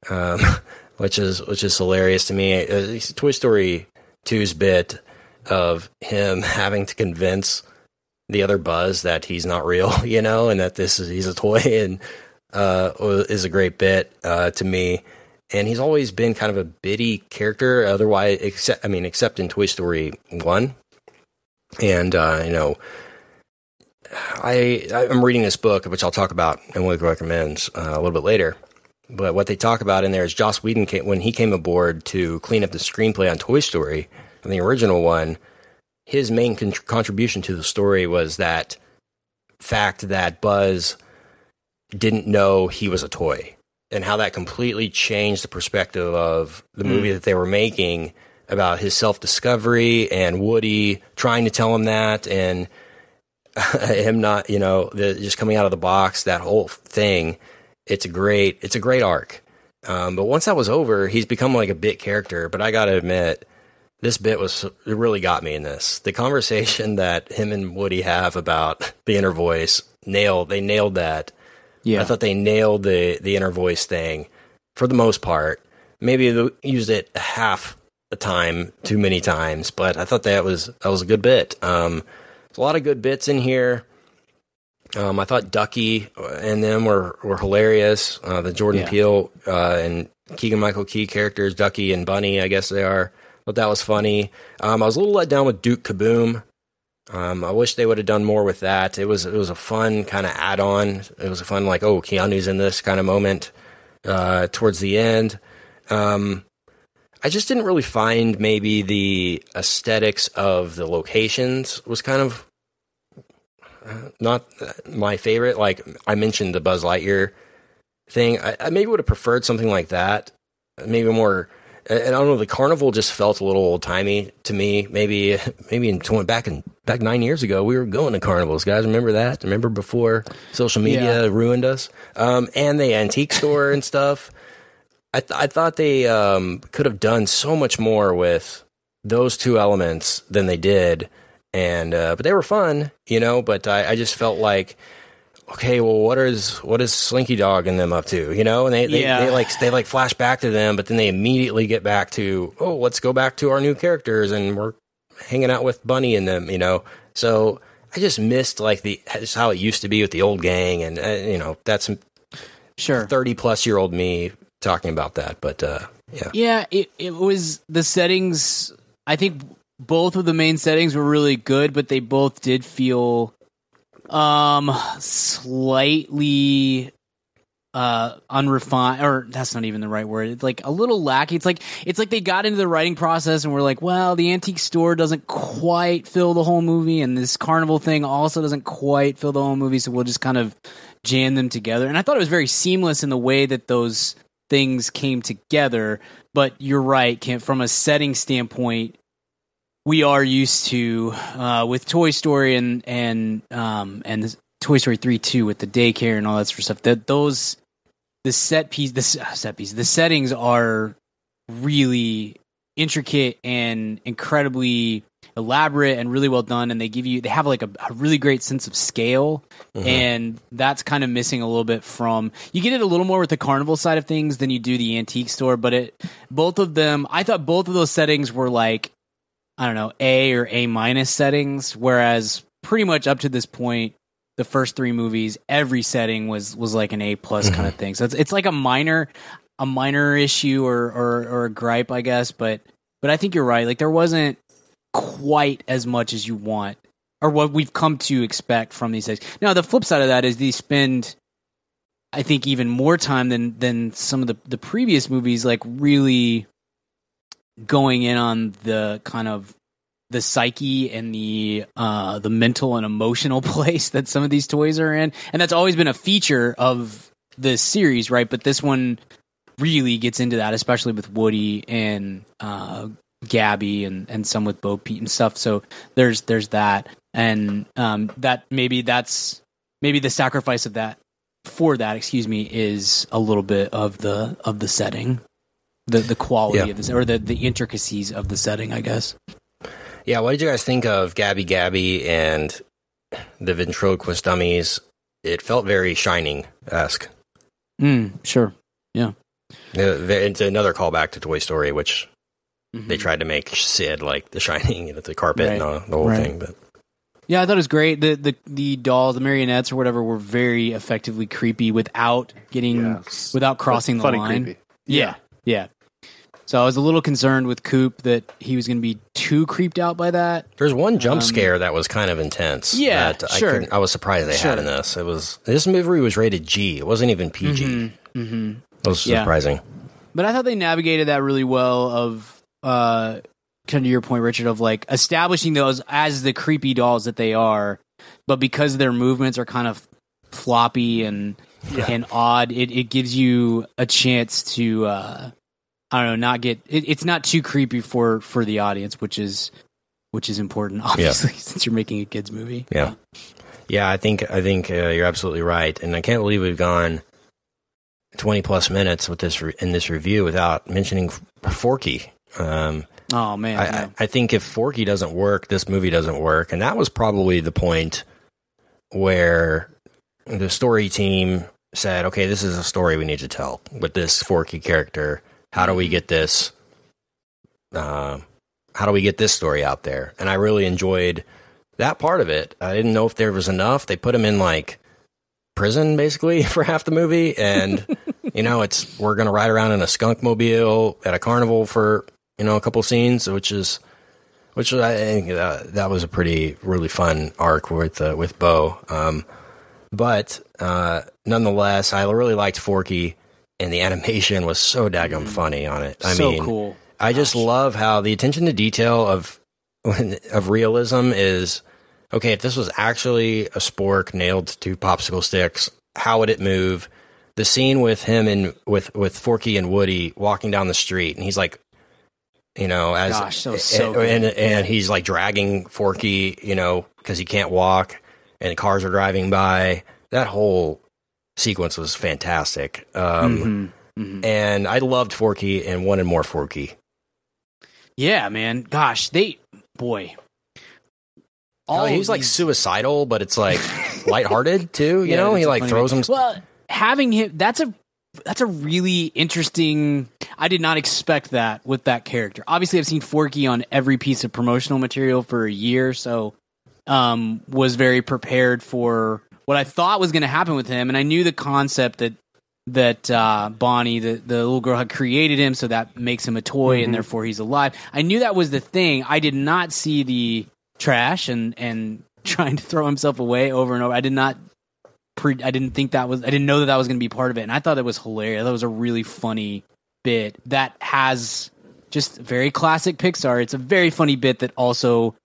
um, [laughs] which is which is hilarious to me. Uh, Toy Story 2's bit of him [laughs] having to convince the other Buzz that he's not real, [laughs] you know, and that this is he's a toy, and uh, is a great bit uh, to me. And he's always been kind of a bitty character. Otherwise, except I mean, except in Toy Story One, and uh, you know, I I'm reading this book, which I'll talk about and Willie recommends uh, a little bit later. But what they talk about in there is Joss Whedon came, when he came aboard to clean up the screenplay on Toy Story, and the original one, his main con- contribution to the story was that fact that Buzz didn't know he was a toy, and how that completely changed the perspective of the movie that they were making about his self discovery and Woody trying to tell him that and [laughs] him not, you know, the, just coming out of the box, that whole thing. It's a great, it's a great arc. Um, but once that was over, he's become like a bit character. But I got to admit, this bit was it really got me in this. The conversation [laughs] that him and Woody have about the inner voice nailed. They nailed that. Yeah. I thought they nailed the the inner voice thing for the most part. Maybe they used it half the time, too many times, but I thought that was that was a good bit. Um, there's a lot of good bits in here. Um, I thought Ducky and them were were hilarious. Uh, the Jordan Yeah. Peele uh, and Keegan Michael Key characters, Ducky and Bunny, I guess they are. Thought that was funny. Um, I was a little let down with Duke Kaboom. Um, I wish they would have done more with that. It was it was a fun kind of add on. It was a fun like oh Keanu's in this kind of moment uh, towards the end. Um, I just didn't really find maybe the aesthetics of the locations was kind of uh, not uh, my favorite. Like I mentioned the Buzz Lightyear thing. I, I maybe would have preferred something like that. Maybe more. And I don't know. The carnival just felt a little old timey to me. Maybe, maybe in tw- back in back nine years ago, we were going to carnivals. Guys, remember that? Remember before social media Yeah. ruined us? Um, and the antique store and stuff. I th- I thought they um, could have done so much more with those two elements than they did, and uh, but they were fun, you know. But I, I just felt like okay, well, what is what is Slinky Dog and them up to? You know, and they they, Yeah. they like they like flash back to them, but then they immediately get back to oh, let's go back to our new characters, and we're hanging out with Bunny and them. You know, so I just missed like the just how it used to be with the old gang, and uh, you know that's Sure. thirty plus year old me talking about that, but uh, yeah, Yeah, it, it was the settings. I think both of the main settings were really good, but they both did feel um slightly uh unrefined or that's not even the right word. It's like a little lackey it's like it's like they got into the writing process and we're like well the antique store doesn't quite fill the whole movie and this carnival thing also doesn't quite fill the whole movie so we'll just kind of jam them together. And i thought it was very seamless in the way that those things came together. But you're right from a setting standpoint we are used to uh, with Toy Story and and um, and Toy Story three two with the daycare and all that sort of stuff. That those the set piece the uh, set piece the settings are really intricate and incredibly elaborate and really well done and they give you they have like a, a really great sense of scale and that's kind of missing a little bit from you get it a little more with the carnival side of things than you do the antique store but it both of them i thought both of those settings were like I don't know, A or A minus settings, whereas pretty much up to this point, the first three movies, every setting was was like an A plus mm-hmm. kind of thing. So it's it's like a minor a minor issue or, or or a gripe, I guess, but but I think you're right. Like there wasn't quite as much as you want or what we've come to expect from these things. Now the flip side of that is these spend I think even more time than than some of the the previous movies like really going in on the kind of the psyche and the uh the mental and emotional [laughs] place that some of these toys are in. And that's always been a feature of the series right? But this one really gets into that especially with woody and uh gabby and and some with bo peep and stuff. So there's there's that. And um that maybe that's maybe the sacrifice of that for that excuse me is a little bit of the of the setting the the quality Yeah. of this or the the intricacies of the setting i guess yeah. What did you guys think of Gabby Gabby and the ventriloquist dummies? It felt very Shining esque. mm, sure Yeah. It's another callback to Toy Story, which they Mhm. tried to make Sid like The Shining, you know, the carpet and Right. uh, the whole Right. thing. But Yeah, I thought it was great. The the the dolls, the marionettes or whatever, were very effectively creepy without getting Yes. without crossing the Funny line. creepy. Yeah, yeah. So I was a little concerned with Coop that he was going to be too creeped out by that. there's one jump Um, scare that was kind of intense. Yeah, that I, sure. couldn't- I was surprised they Sure. had in this. It was this movie was rated G. It wasn't even PG. Mm-hmm. It was Yeah. surprising. But I thought they navigated that really well. Of uh, kind of your point, Richard, of like establishing those as the creepy dolls that they are, but because their movements are kind of floppy and and odd, it, it gives you a chance to uh, I don't know, not get it, it's not too creepy for for the audience, which is which is important, [laughs] obviously, since you're making a kids movie. Yeah. Yeah, I think I think uh, you're absolutely right, and I can't believe we've gone twenty plus minutes with this re- in this review without mentioning Forky. Um, Oh man, I, yeah. I, I think if Forky doesn't work, this movie doesn't work, and that was probably the point where the story team said, "Okay, this is a story we need to tell with this Forky character. How do we get this? Uh, how do we get this story out there?" And I really enjoyed that part of it. I didn't know if there was enough. They put him in like prison basically [laughs] for half the movie, and [laughs] you know, it's we're gonna ride around in a skunk mobile at a carnival for you know a couple scenes, which is which I think uh, that was a pretty really fun arc with uh, with Bo. Um, but uh, nonetheless, I really liked Forky, and the animation was so daggum mm. funny on it. I so mean, cool. I just love how the attention to detail of [laughs] of realism is okay. If this was actually a spork nailed to popsicle sticks, how would it move? The scene with him and with with Forky and Woody walking down the street, and he's like, you know, as Gosh, was so and, good. and he's like dragging Forky, you know, because he can't walk, and cars are driving by. That whole sequence was fantastic. Um, Mhm, mhm. and I loved Forky and wanted more Forky. Yeah, man. Gosh, they boy. Oh, of he's like these- suicidal, but it's like [laughs] lighthearted too. You Yeah, know, he like throws him. Well, having him that's a that's a really interesting. I did not expect that with that character. Obviously, I've seen Forky on every piece of promotional material for a year, so um, was very prepared for what I thought was going to happen with him, and I knew the concept that that uh, Bonnie, the the little girl, had created him, so that makes him a toy, and therefore he's alive. I knew that was the thing. I did not see the trash and and [laughs] trying to throw himself away over and over. I did not pre- I didn't think that was I didn't know that that was going to be part of it, and I thought it was hilarious. That was a really funny bit that has just very classic Pixar. It's a very funny bit that also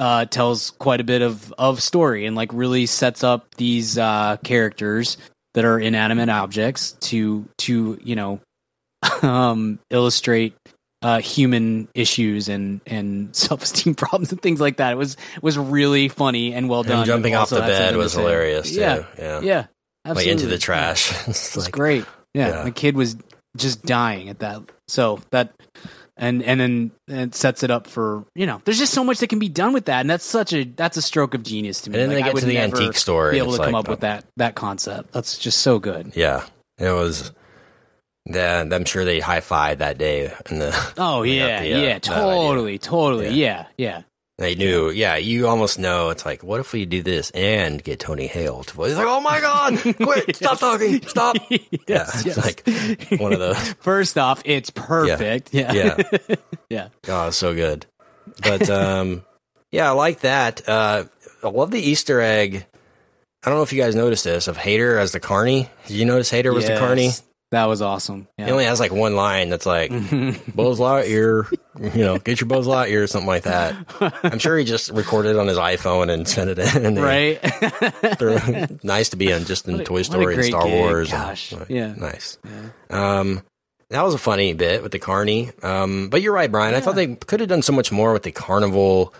uh, tells quite a bit of of story and like really sets up these uh, characters that are inanimate objects to to you know [laughs] um, illustrate uh, human issues and and [laughs] self esteem problems and things like that. It was was really funny and well Him done. jumping off the bed was hilarious, too. Yeah, Yeah. yeah, like into the trash. [laughs] it's It's like, great. Yeah, Yeah. the kid was just dying at that. So that and and then it sets it up for you know. There's just so much that can be done with that, and that's such a that's a stroke of genius to me. And then they Like, I get to the antique store, Be and able to it's come like, up with that that concept. That's just so good. yeah, it was. Yeah, I'm sure they high fived that day, and the Oh yeah, the, uh, yeah, totally, totally, yeah, yeah. They knew. Yeah, you almost know. It's like, what if we do this and get Tony Hale to voice? He's like, oh my god, quit, [laughs] stop talking, stop. [laughs] yeah, it's yes. like one of those. [laughs] First off, it's perfect. Yeah, Yeah. yeah. Oh, it's so good. But um, yeah, I like that. Uh, I love the Easter egg. I don't know if you guys noticed this of Hader as the Carney. Did you notice Hader was the Carney? That was awesome. Yeah. He only has like one line that's like [laughs] Buzz Lightyear, you know, get your Buzz Lightyear or something like that. I'm sure he just recorded it on his iPhone and sent it in. And right? [laughs] nice to be in just in a- Toy Story and Star gig. Wars. and- Gosh, like, yeah. nice. Um, that was a funny bit with the Carney. Um, but you're right, Brian. I thought they could have done so much more with the carnival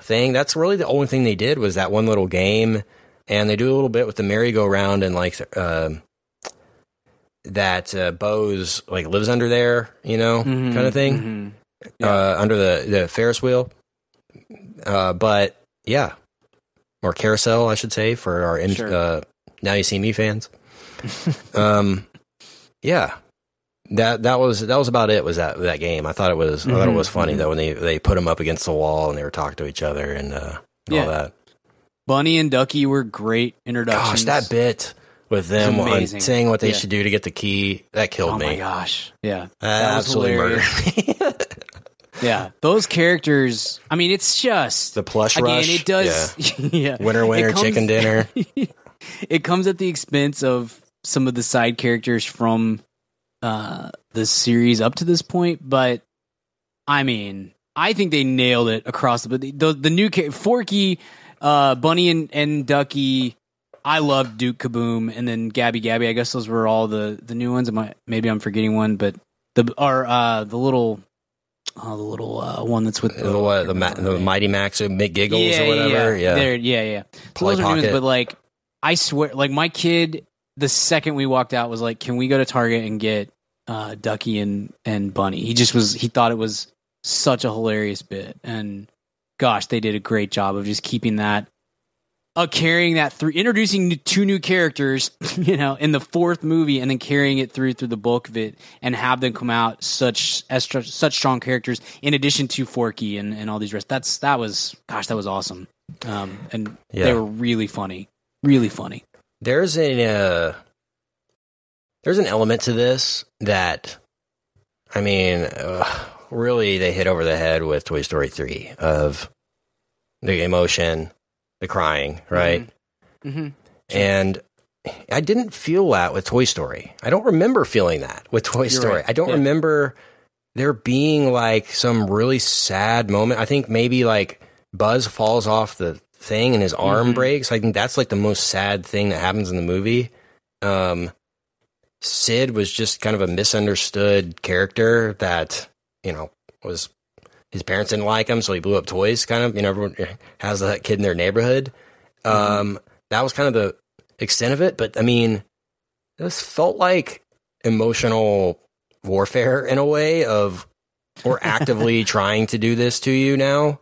thing. That's really the only thing they did was that one little game, and they do a little bit with the merry-go-round and like um that uh, Bo's like lives under there, you know, Mhm, kind of thing, mhm. uh, under the the Ferris wheel. Uh, but yeah, or carousel, I should say, for our in, Sure. uh, now you see me fans. [laughs] um, yeah, that that was that was about it. Was that that game? I thought it was I thought it Mhm, was funny mhm. though when they they put them up against the wall and they were talking to each other and uh, Yeah. all that. Bunny and Ducky were great Gosh, introductions. that bit with them on saying what they Yeah. should do to get the key that killed Oh me. Oh my gosh! Yeah, That was absolutely murdered me. [laughs] Yeah, those characters. I mean, it's just the plush again. rush. It does. Yeah, [laughs] Winter, It winter, comes- chicken dinner. [laughs] it comes at the expense of some of the side characters from uh the series up to this point but i mean i think they nailed it across the the, the, the new cha- forky uh bunny and, and ducky i loved duke kaboom and then gabby gabby i guess those were all the the new ones Am I, maybe i'm forgetting one but the or uh the little uh, the little uh, one that's with the, what, the, ma- the Mighty Max or McGiggles yeah, or whatever. Yeah, Yeah. Yeah, yeah. Those are new ones, but like, I swear, like my kid, the second we walked out, was like, "Can we go to Target and get uh, Ducky and and Bunny?" He just was. He thought it was such a hilarious bit, and gosh, they did a great job of just keeping that. Uh, carrying that through, introducing two new characters, [laughs] you know, in the fourth movie, and then carrying it through through the bulk of it, and have them come out such as such strong characters. In addition to Forky and, and all these rest, that's that was gosh, that was awesome. Um, and Yeah. they were really funny, really funny. There's a uh, there's an element to this that, I mean, uh, really they hit over the head with Toy Story three of the emotion, the crying, right? Mm-hmm. And I didn't feel that with Toy Story. I don't remember feeling that with Toy You're Story. right. I don't Yeah. remember there being like some really sad moment. I think maybe like Buzz falls off the thing and his arm Mhm. breaks. I think that's like the most sad thing that happens in the movie. Um, Sid was just kind of a misunderstood character that, you know, was his parents didn't like him, so he blew up toys, kind of. You know, everyone has that kid in their neighborhood. Um, that was kind of the extent of it. But I mean, this felt like emotional warfare in a way of we're [laughs] actively trying to do this to you now.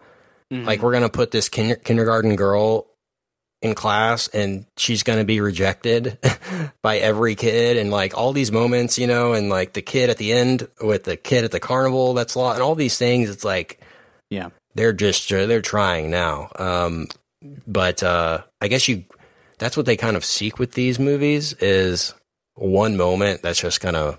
Mm-hmm. Like we're gonna put this kinder- kindergarten girl in class and she's going to be rejected [laughs] by every kid and like all these moments, you know, and like the kid at the end with the kid at the carnival that's lost and all these things. It's like Yeah. they're just they're trying now. Um, but uh, I guess you that's what they kind of seek with these movies is one moment that's just kind of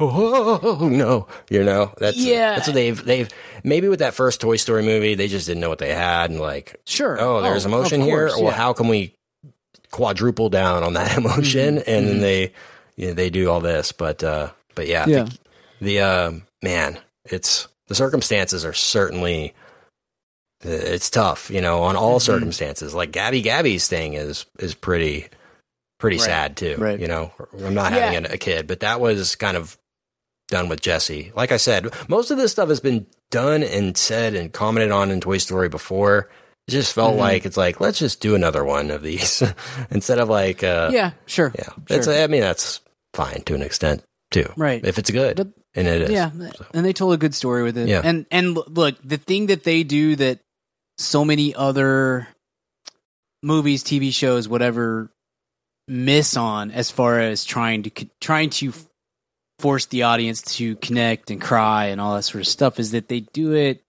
oh no, you know that's Yeah. that's what they've they've maybe with that first Toy Story movie they just didn't know what they had and like Sure. oh there's of emotion here course, well yeah. how can we quadruple down on that [laughs] emotion Mm-hmm. and then they you know, they do all this but uh but yeah Yeah. the, the um man it's the circumstances are certainly it's tough you know on all Mm-hmm. circumstances like gabby gabby's thing is is pretty pretty Right. sad too Right. you know i'm not Yeah. having a, a kid but that was kind of done with jesse like i said most of this stuff has been done and said and commented on in toy story before it just felt Mm-hmm. like it's like let's just do another one of these [laughs] instead of like uh Yeah, sure. yeah Sure. it's i mean that's fine to an extent too Right. if it's good But- and it is Yeah, and they told a good story with it. Yeah. and and look, the thing that they do that so many other movies, TV shows, whatever, miss on as far as trying to trying to force the audience to connect and cry and all that sort of stuff is that they do it.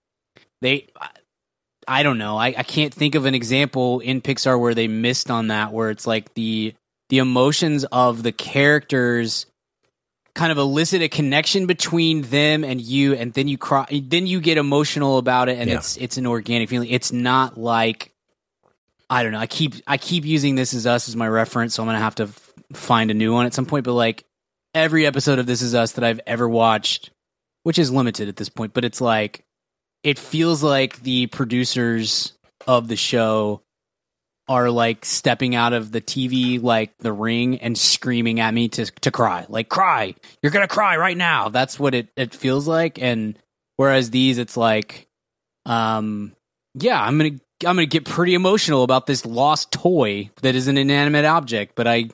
They, I- don't know. I, I can't think of an example in Pixar where they missed on that, where it's like the the emotions of the characters kind of elicit a connection between them and you and then you cry then you get emotional about it and Yeah. it's it's an organic feeling it's not like i don't know i keep i keep using this as us as my reference so i'm gonna have to f- find a new one at some point but like every episode of this is us that i've ever watched which is limited at this point but it's like it feels like the producers of the show are like stepping out of the TV like the ring and screaming at me to to cry. Like cry. You're going to cry right now. That's what it it feels like and whereas these it's like um yeah, I'm going to I'm going to get pretty emotional about this lost toy that is an inanimate object, but I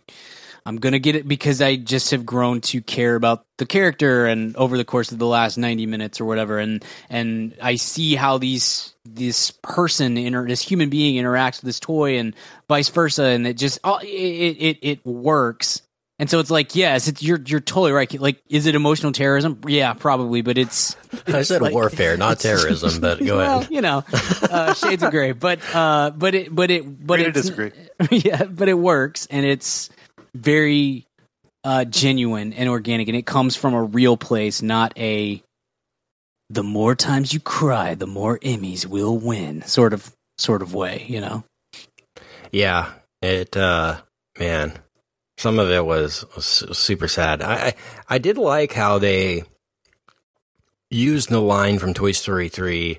I'm going to get it because I just have grown to care about the character and over the course of the last 90 minutes or whatever and and I see how these this person inter, this human being interacts with this toy and vice versa and it just oh, it, it it works. And so it's like, yes, it's, you're you're totally right. Like, is it emotional terrorism? Yeah, probably, but it's [laughs] i said like- warfare not terrorism but go [laughs] well, ahead you know, uh, shades of gray. But uh, but it but it but Agree to it's disagree. [laughs] yeah, but it works and it's very uh, genuine and organic, and it comes from a real place, not a. The more times you cry, the more Emmys will win. Sort of, sort of way, you know. Yeah, it uh man, some of it was, was super sad. I, I I did like how they used the line from Toy Story 3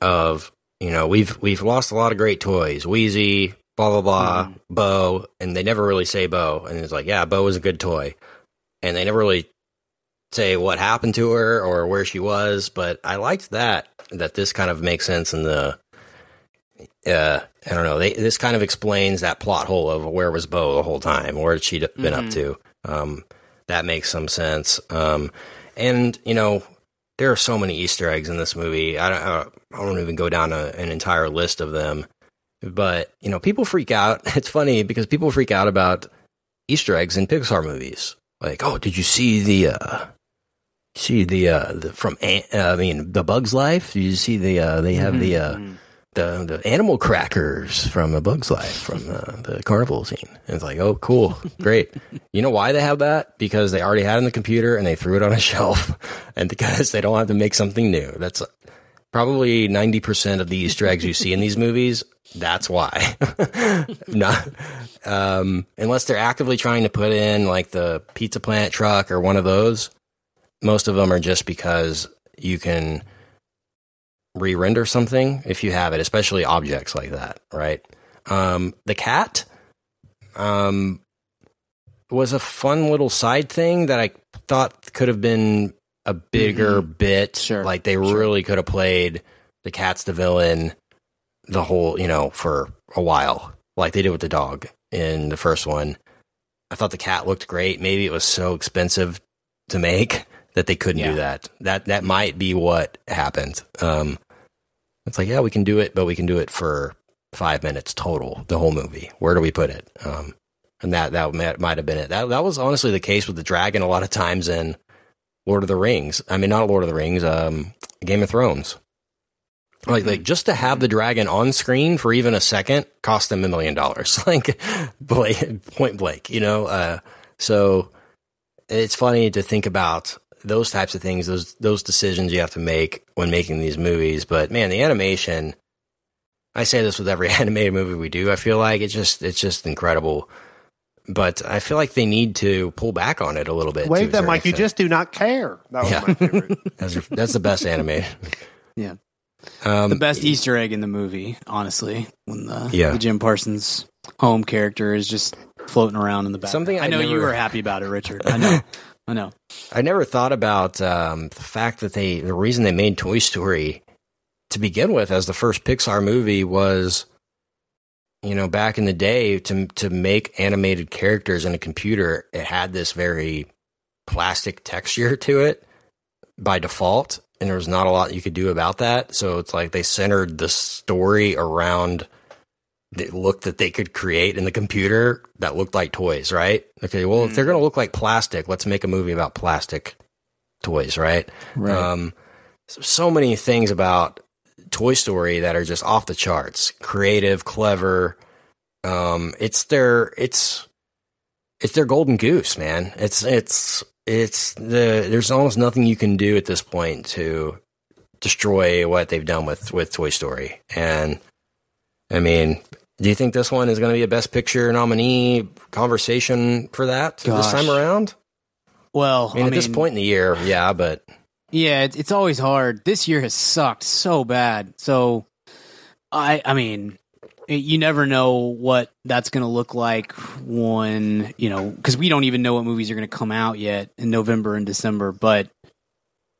of, you know, we've we've lost a lot of great toys. Wheezy, blah blah blah, Bo, and they never really say Bo. And it's like, yeah, Bo was a good toy. And they never really say what happened to her or where she was, but I liked that that this kind of makes sense in the uh, I don't know. They, this kind of explains that plot hole of where was Bo the whole time? Where had she been up to? Um, that makes some sense. Um, and you know, there are so many Easter eggs in this movie. I don't, I don't- even go down a, an entire list of them. But you know, people freak out. [laughs] It's funny because people freak out about Easter eggs in Pixar movies. Like, oh, did you see the uh, see the uh, the from uh, I mean, the Bug's Life? Did you see the uh, they have the uh, the the animal crackers from A Bug's Life from uh, the carnival scene. And it's like, oh, cool, [laughs] great. you know why they have that? Because they already had it in the computer and they threw it on a [laughs] shelf, and because they don't have to make something new. That's probably ninety percent of the Easter eggs you see in these movies. That's why. [laughs] Not um, unless they're actively trying to put in like the Pizza Planet truck or one of those. Most of them are just because you can re-render something if you have it, especially objects like that, right? Um, the cat um, was a fun little side thing that I thought could have been a bigger bit. Sure, Like they sure. really could have played the cat's the villain the whole, you know, for a while, like they did with the dog in the first one. I thought the cat looked great. Maybe it was so expensive to make [laughs] that they couldn't Yeah. do that. That that might be what happened. Um, it's like, yeah, we can do it, but we can do it for five minutes total. The whole movie. Where do we put it? Um, and that that might, might have been it. That that was honestly the case with the dragon a lot of times in Lord of the Rings. I mean, not Lord of the Rings. Um, Game of Thrones. Like, like just to have the dragon on screen for even a second cost them a million dollars. [laughs] Like, point blank, you know. Uh, so it's funny to think about those types of things, those those decisions you have to make when making these movies. But man, the animation. I say this with every [laughs] animated movie we do. I feel like it's just it's just incredible. But I feel like they need to pull back on it a little bit. to a Wave them certain like you just do not care. That was Yeah. my favorite. [laughs] That's, that's the best animated. [laughs] Yeah. Um, the best Easter egg in the movie, honestly, when the, Yeah. the Jim Parsons home character is just floating around in the back. Something I I know you were happy about it, Richard. I know. I know. [laughs] I never thought about um, the fact that they the reason they made Toy Story to begin with as the first Pixar movie was you know back in the day to to make animated characters in a computer it had this very plastic texture to it by default and there was not a lot you could do about that so it's like they centered the story around the look that they could create in the computer that looked like toys, right? Okay, well, if they're going to look like plastic, let's make a movie about plastic toys, right? Right. Um, so, so many things about Toy Story that are just off the charts, creative, clever. Um, it's their it's it's their golden goose, man. It's it's it's the there's almost nothing you can do at this point to destroy what they've done with with Toy Story. And I mean, do you think this one is going to be a Best Picture nominee conversation for that this time around? Well, I mean, at this point in the year, yeah, but Yeah, it's, it's always hard. This year has sucked so bad. So, I I mean, you never know what that's going to look like when you know because we don't even know what movies are going to come out yet in November and December. But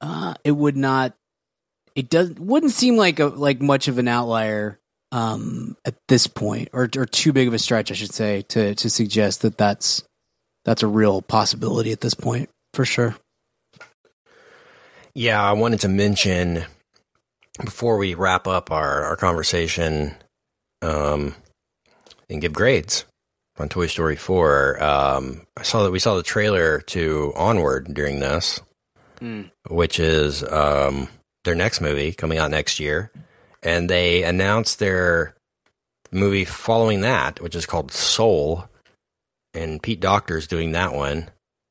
uh, it would not. It does wouldn't seem like a like much of an outlier um, at this point, or or too big of a stretch, I should say, to to suggest that that's that's a real possibility at this point for sure. Yeah, I wanted to mention before we wrap up our, our conversation um, and give grades on Toy Story 4. Um, I saw that we saw the trailer to Onward during this, Mm. which is um, their next movie coming out next year. And they announced their movie following that, which is called Soul. And Pete Docter's doing that one.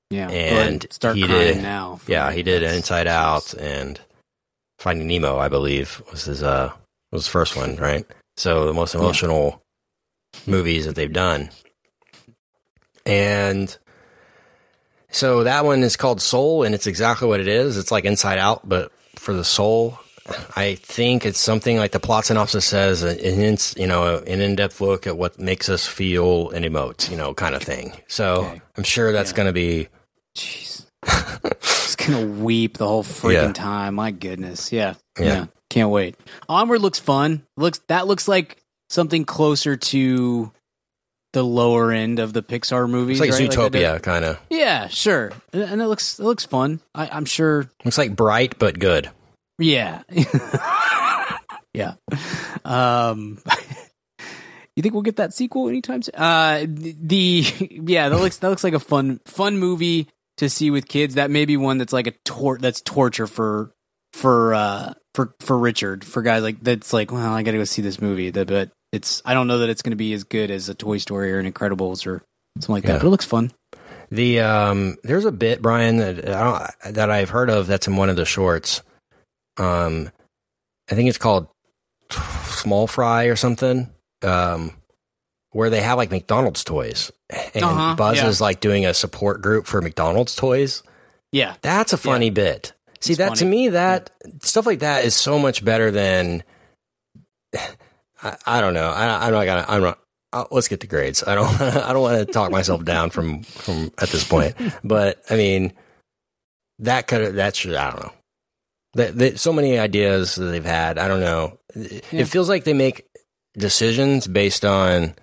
Yeah, And start he crying did- now. Yeah, he did Inside Out and Finding Nemo, I believe, was his uh was his first one, right? So the most emotional movies that they've done. And so that one is called Soul and it's exactly what it is. It's like Inside Out, but for the soul. I think it's something like the plot synopsis says, an ins- you know, an in-depth look at what makes us feel and emote, you know, kind of thing. So Okay. I'm sure that's Yeah. going to be Jeez. Just gonna weep the whole freaking Yeah. time. My goodness. Yeah. Yeah. yeah. Can't wait. Onward looks fun. Looks that looks like something closer to the lower end of the Pixar movies. It's like right? Zootopia, don't- kind of. yeah, sure. And it looks it looks fun. I, I'm sure. Looks like bright but good. Yeah. [laughs] yeah. Um. [laughs] You think we'll get that sequel anytime soon? Uh, the [laughs] yeah, that looks that looks like a fun fun movie to see with kids. That may be one that's like a tort that's torture for for uh for for Richard for guys like that's like well I got to go see this movie. That but it's I don't know that it's going to be as good as a Toy Story or an Incredibles or something like Yeah. that. But it looks fun. The um, there's a bit Brian that I don't, that I've heard of that's in one of the shorts. Um, I think it's called Small Fry or something. Um, where they have like McDonald's toys, and Uh-huh, Buzz yeah. is like doing a support group for McDonald's toys. Yeah, That's a funny bit. See It's that to me that stuff like that is so much better than I, I don't know. I, I'm not gonna. I'm not. Uh, let's get the grades. I don't. [laughs] I don't want to talk myself down from from at this point. But I mean, that could. That should. I don't know. That, that so many ideas that they've had. I don't know. Yeah. It feels like they make decisions based on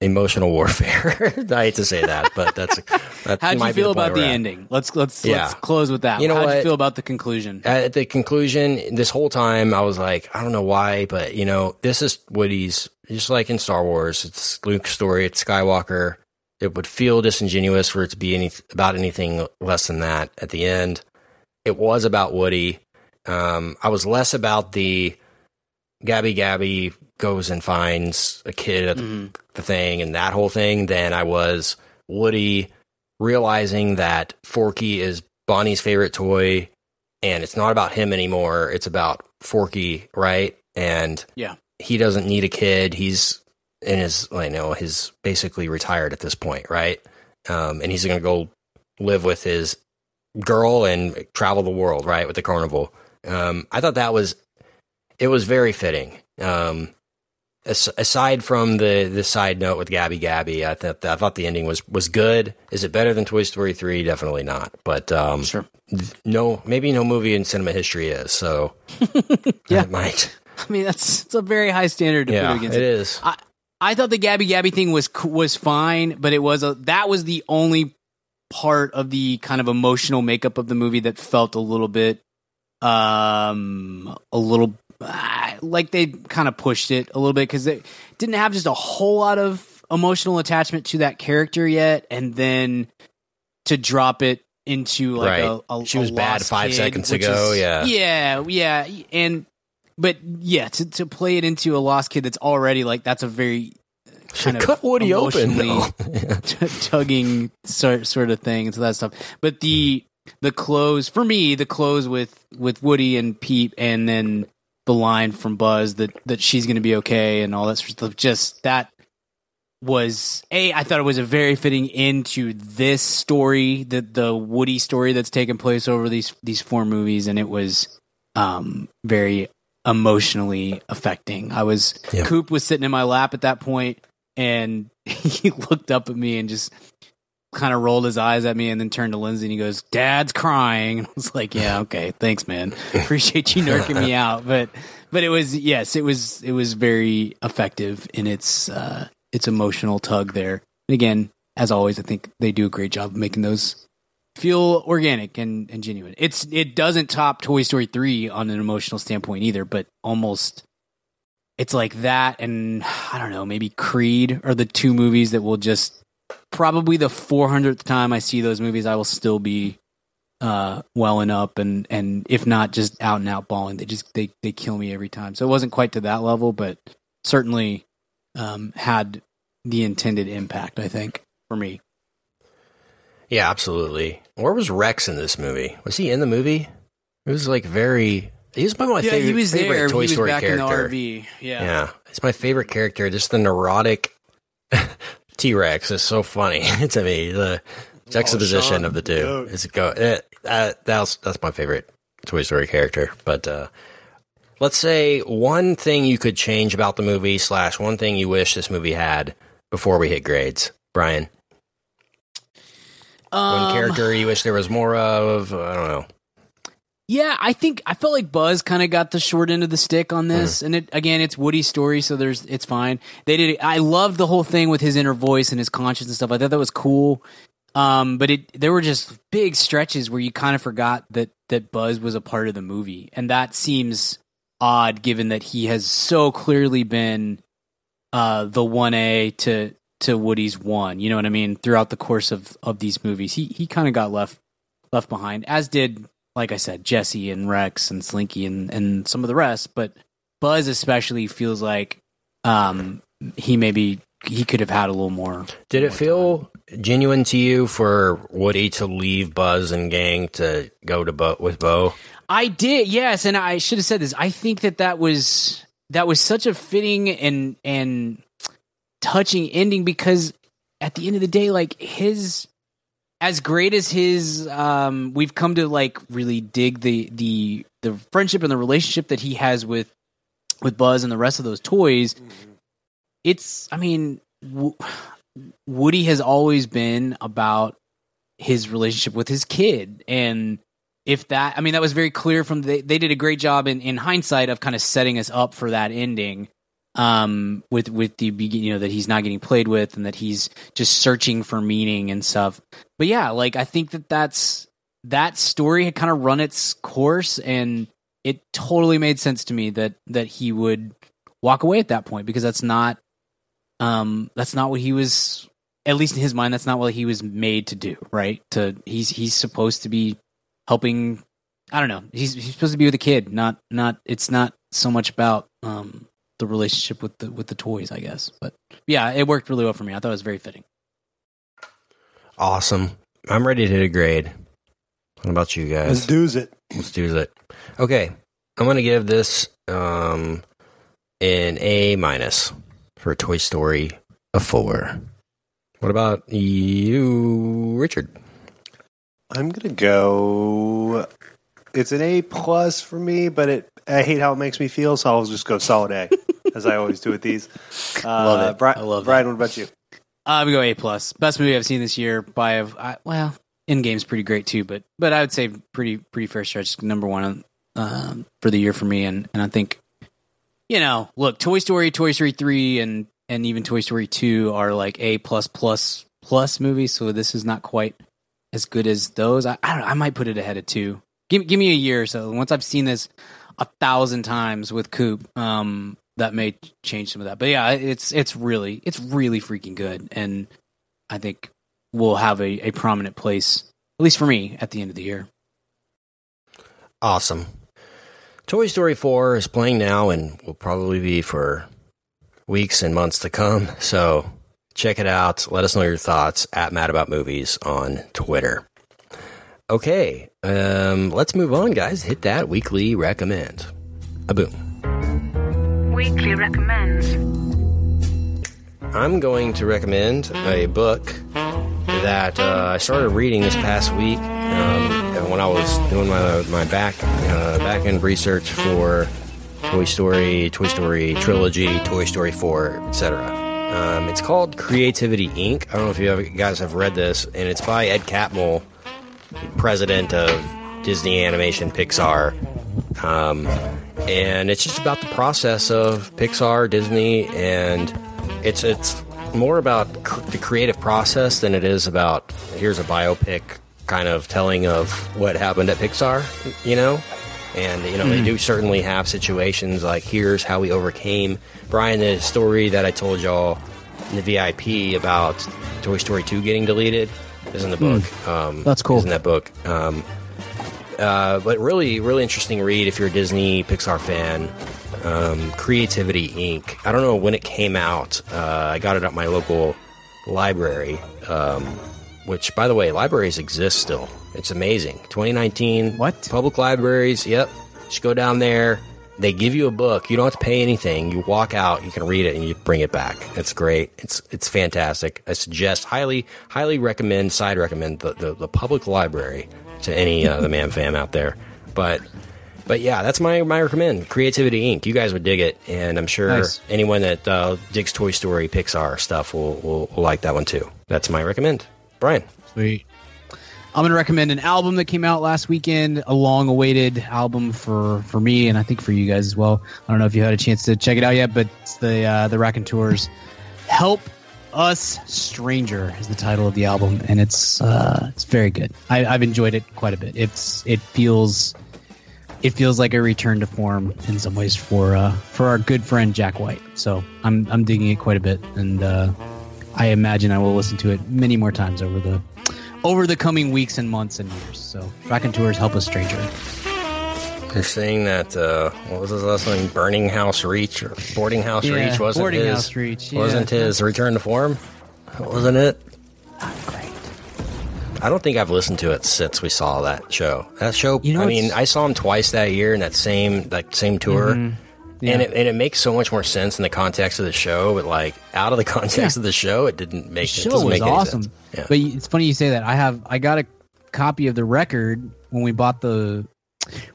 emotional warfare. [laughs] I hate to say that, but that's that How'd you feel the about the ending? Let's let's Yeah. let's close with that. You know How'd you what? feel about the conclusion? At the conclusion, this whole time I was like, I don't know why, but you know, this is Woody's just like in Star Wars. It's Luke's story. It's Skywalker. It would feel disingenuous for it to be any about anything less than that. At the end, it was about Woody. Um, I was less about the Gabby Gabby goes and finds a kid at the, the thing and that whole thing than I was Woody realizing that Forky is Bonnie's favorite toy and it's not about him anymore. It's about Forky, right? And Yeah. he doesn't need a kid. He's in his, I know, he's basically retired at this point, right? Um, and he's going to go live with his girl and travel the world, right, with the carnival. Um, I thought that was, it was very fitting. Um, as, aside from the the side note with Gabby Gabby, I thought I thought the ending was was good. Is it better than Toy Story three? Definitely not. But um, Sure. no, maybe no movie in cinema history is. So [laughs] Yeah. it might. [laughs] I mean, that's it's a very high standard to Yeah, put against it it. is. I I thought the Gabby Gabby thing was was fine, but it was a that was the only part of the kind of emotional makeup of the movie that felt a little bit um a little like they kind of pushed it a little bit because they didn't have just a whole lot of emotional attachment to that character yet and then to drop it into like Right. a, a She was a bad five kid, seconds ago, is- yeah. yeah yeah and but yeah to, to play it into a lost kid that's already like that's a very uh, kind of cut Woody open. t- [laughs] tugging sort sort of thing and so that stuff. But the the close for me, the close with with Woody and Pete, and then the line from Buzz that that she's going to be okay and all that sort of stuff. Just that was a. I thought it was a very fitting into this story, the the Woody story that's taken place over these these four movies, and it was um very emotionally affecting. I was Yeah. Coop was sitting in my lap at that point and [laughs] he looked up at me and just kind of rolled his eyes at me and then turned to Lindsay and he goes, "Dad's crying." And [laughs] I was like, "Yeah, okay, thanks, man. [laughs] Appreciate you nerking me out." But but it was yes, it was it was very effective in its uh its emotional tug there. And again, as always, I think they do a great job of making those feel organic and, and genuine. It's it doesn't top Toy Story 3 on an emotional standpoint either, but almost it's like that and I don't know, maybe Creed are the two movies that will just probably the 400th time I see those movies I will still be uh welling up and and if not just out and out bawling they just they they kill me every time. So it wasn't quite to that level, but certainly um had the intended impact, I think, for me. yeah, absolutely. Where was Rex in this movie? Was he in the movie? It was like very. He was my yeah, favorite, he was favorite there. Toy he was Story back character. in the RV. Yeah. Yeah, it's my favorite character. Just the neurotic [laughs] T Rex is so funny to me. The juxtaposition Sean, of the two goat. is go. Uh, uh, that's that's my favorite Toy Story character. But uh, let's say one thing you could change about the movie slash one thing you wish this movie had before we hit grades, Brian. One Um, character you wish there was more of. I don't know. Yeah, I think I felt like Buzz kind of got the short end of the stick on this, and it again, it's Woody's story, so there's it's fine. They did. I loved the whole thing with his inner voice and his conscience and stuff. I thought that was cool. Um, but it there were just big stretches where you kind of forgot that that Buzz was a part of the movie, and that seems odd given that he has so clearly been uh, the one A to to Woody's one. You know what I mean? Throughout the course of of these movies, he he kind of got left left behind, as did like I said, Jesse and Rex and Slinky and and some of the rest. But Buzz especially feels like um, he maybe he could have had a little more. Did it more feel genuine to you for Woody to leave Buzz and gang to go to Bo with Bo? I did, yes, and I should have said this. I think that that was that was such a fitting and and touching ending because at the end of the day, like his as great as his um we've come to like really dig the the the friendship and the relationship that he has with with Buzz and the rest of those toys. It's I mean w- Woody has always been about his relationship with his kid and if that i mean that was very clear from the, they did a great job in, in hindsight of kind of setting us up for that ending um, with with the you know that he's not getting played with and that he's just searching for meaning and stuff. But yeah, like I think that that's that story had kind of run its course, and it totally made sense to me that that he would walk away at that point because that's not um that's not what he was at least in his mind that's not what he was made to do right to he's he's supposed to be helping i don't know he's he's supposed to be with a kid not not it's not so much about um the relationship with the with the toys i guess but yeah it worked really well for me i thought it was very fitting Awesome. I'm ready to hit a grade. What about you guys? Let's do it. Let's do it. Okay, I'm gonna give this um an A minus for Toy Story a four. What about you, Richard? I'm gonna go. It's an A plus for me, but it I hate how it makes me feel, so I'll just go solid A, [laughs] as I always do with these. Uh, Love it. Bri- I love Brian, what about you? I'm gonna go A plus. Best movie I've seen this year by a I, well, Endgame's pretty great too, but but I would say pretty pretty fair stretch. Number one um, for the year for me, and and I think you know, look, Toy Story, Toy Story three, and and even Toy Story two are like A plus plus plus movies. So this is not quite as good as those. I I, don't know, I might put it ahead of two. Give give me a year or so. Once I've seen this a thousand times with Coop, um, that may change some of that. But yeah, it's it's really it's really freaking good, and I think will have a, a prominent place, at least for me, at the end of the year. Awesome. Toy Story 4 is playing now and will probably be for weeks and months to come. So check it out. Let us know your thoughts at Mad About Movies on Twitter. Okay, um, let's move on, guys. Hit that weekly recommend. A boom. Weekly recommends. I'm going to recommend a book that uh, I started reading this past week um, when I was doing my my back uh, back end research for Toy Story, Toy Story trilogy, Toy Story 4, etc. Um, it's called Creativity Inc. I don't know if you guys have read this, and it's by Ed Catmull, president of Disney Animation Pixar. Um, and it's just about the process of Pixar, Disney, and it's it's more about cr- the creative process than it is about here's a biopic kind of telling of what happened at Pixar, you know. And you know they do certainly have situations like here's how we overcame Brian the story that I told y'all in the VIP about Toy Story 2 getting deleted is in the book. Um, That's cool. Is in that book. Um, uh, but really, really interesting read if you're a Disney Pixar fan. Um, Creativity Inc. I don't know when it came out. Uh, I got it at my local library, um, which, by the way, libraries exist still. It's amazing. 2019. What? Public libraries. Yep. Just go down there. They give you a book. You don't have to pay anything. You walk out, you can read it, and you bring it back. It's great. It's it's fantastic. I suggest highly highly recommend side recommend the the, the public library to any uh, the man fam out there. But but yeah, that's my my recommend. Creativity Inc. You guys would dig it, and I'm sure Nice. anyone that uh, digs Toy Story, Pixar stuff will, will will like that one too. That's my recommend. Brian. Sweet. I'm going to recommend an album that came out last weekend, a long-awaited album for for me, and I think for you guys as well. I don't know if you had a chance to check it out yet, but it's the uh, the Raconteurs "Help Us Stranger" is the title of the album, and it's uh, it's very good. I, I've enjoyed it quite a bit. It's it feels it feels like a return to form in some ways for uh, for our good friend Jack White. So I'm I'm digging it quite a bit, and uh, I imagine I will listen to it many more times over the over the coming weeks and months and years. So Raconteurs help us stranger. You're saying that uh, what was his last name? Burning House Reach or Boarding House Yeah, Reach wasn't Boarding his House Reach, yeah. wasn't his return to form, wasn't it? Great. I don't think I've listened to it since we saw that show. That show. You know, I mean, I saw him twice that year in that same that same tour, Mm-hmm. Yeah. and it and it makes so much more sense in the context of the show. But like out of the [laughs] context Yeah. of the show, it didn't make The it show doesn't was awesome. Yeah. But it's funny you say that. I have I got a copy of the record when we bought the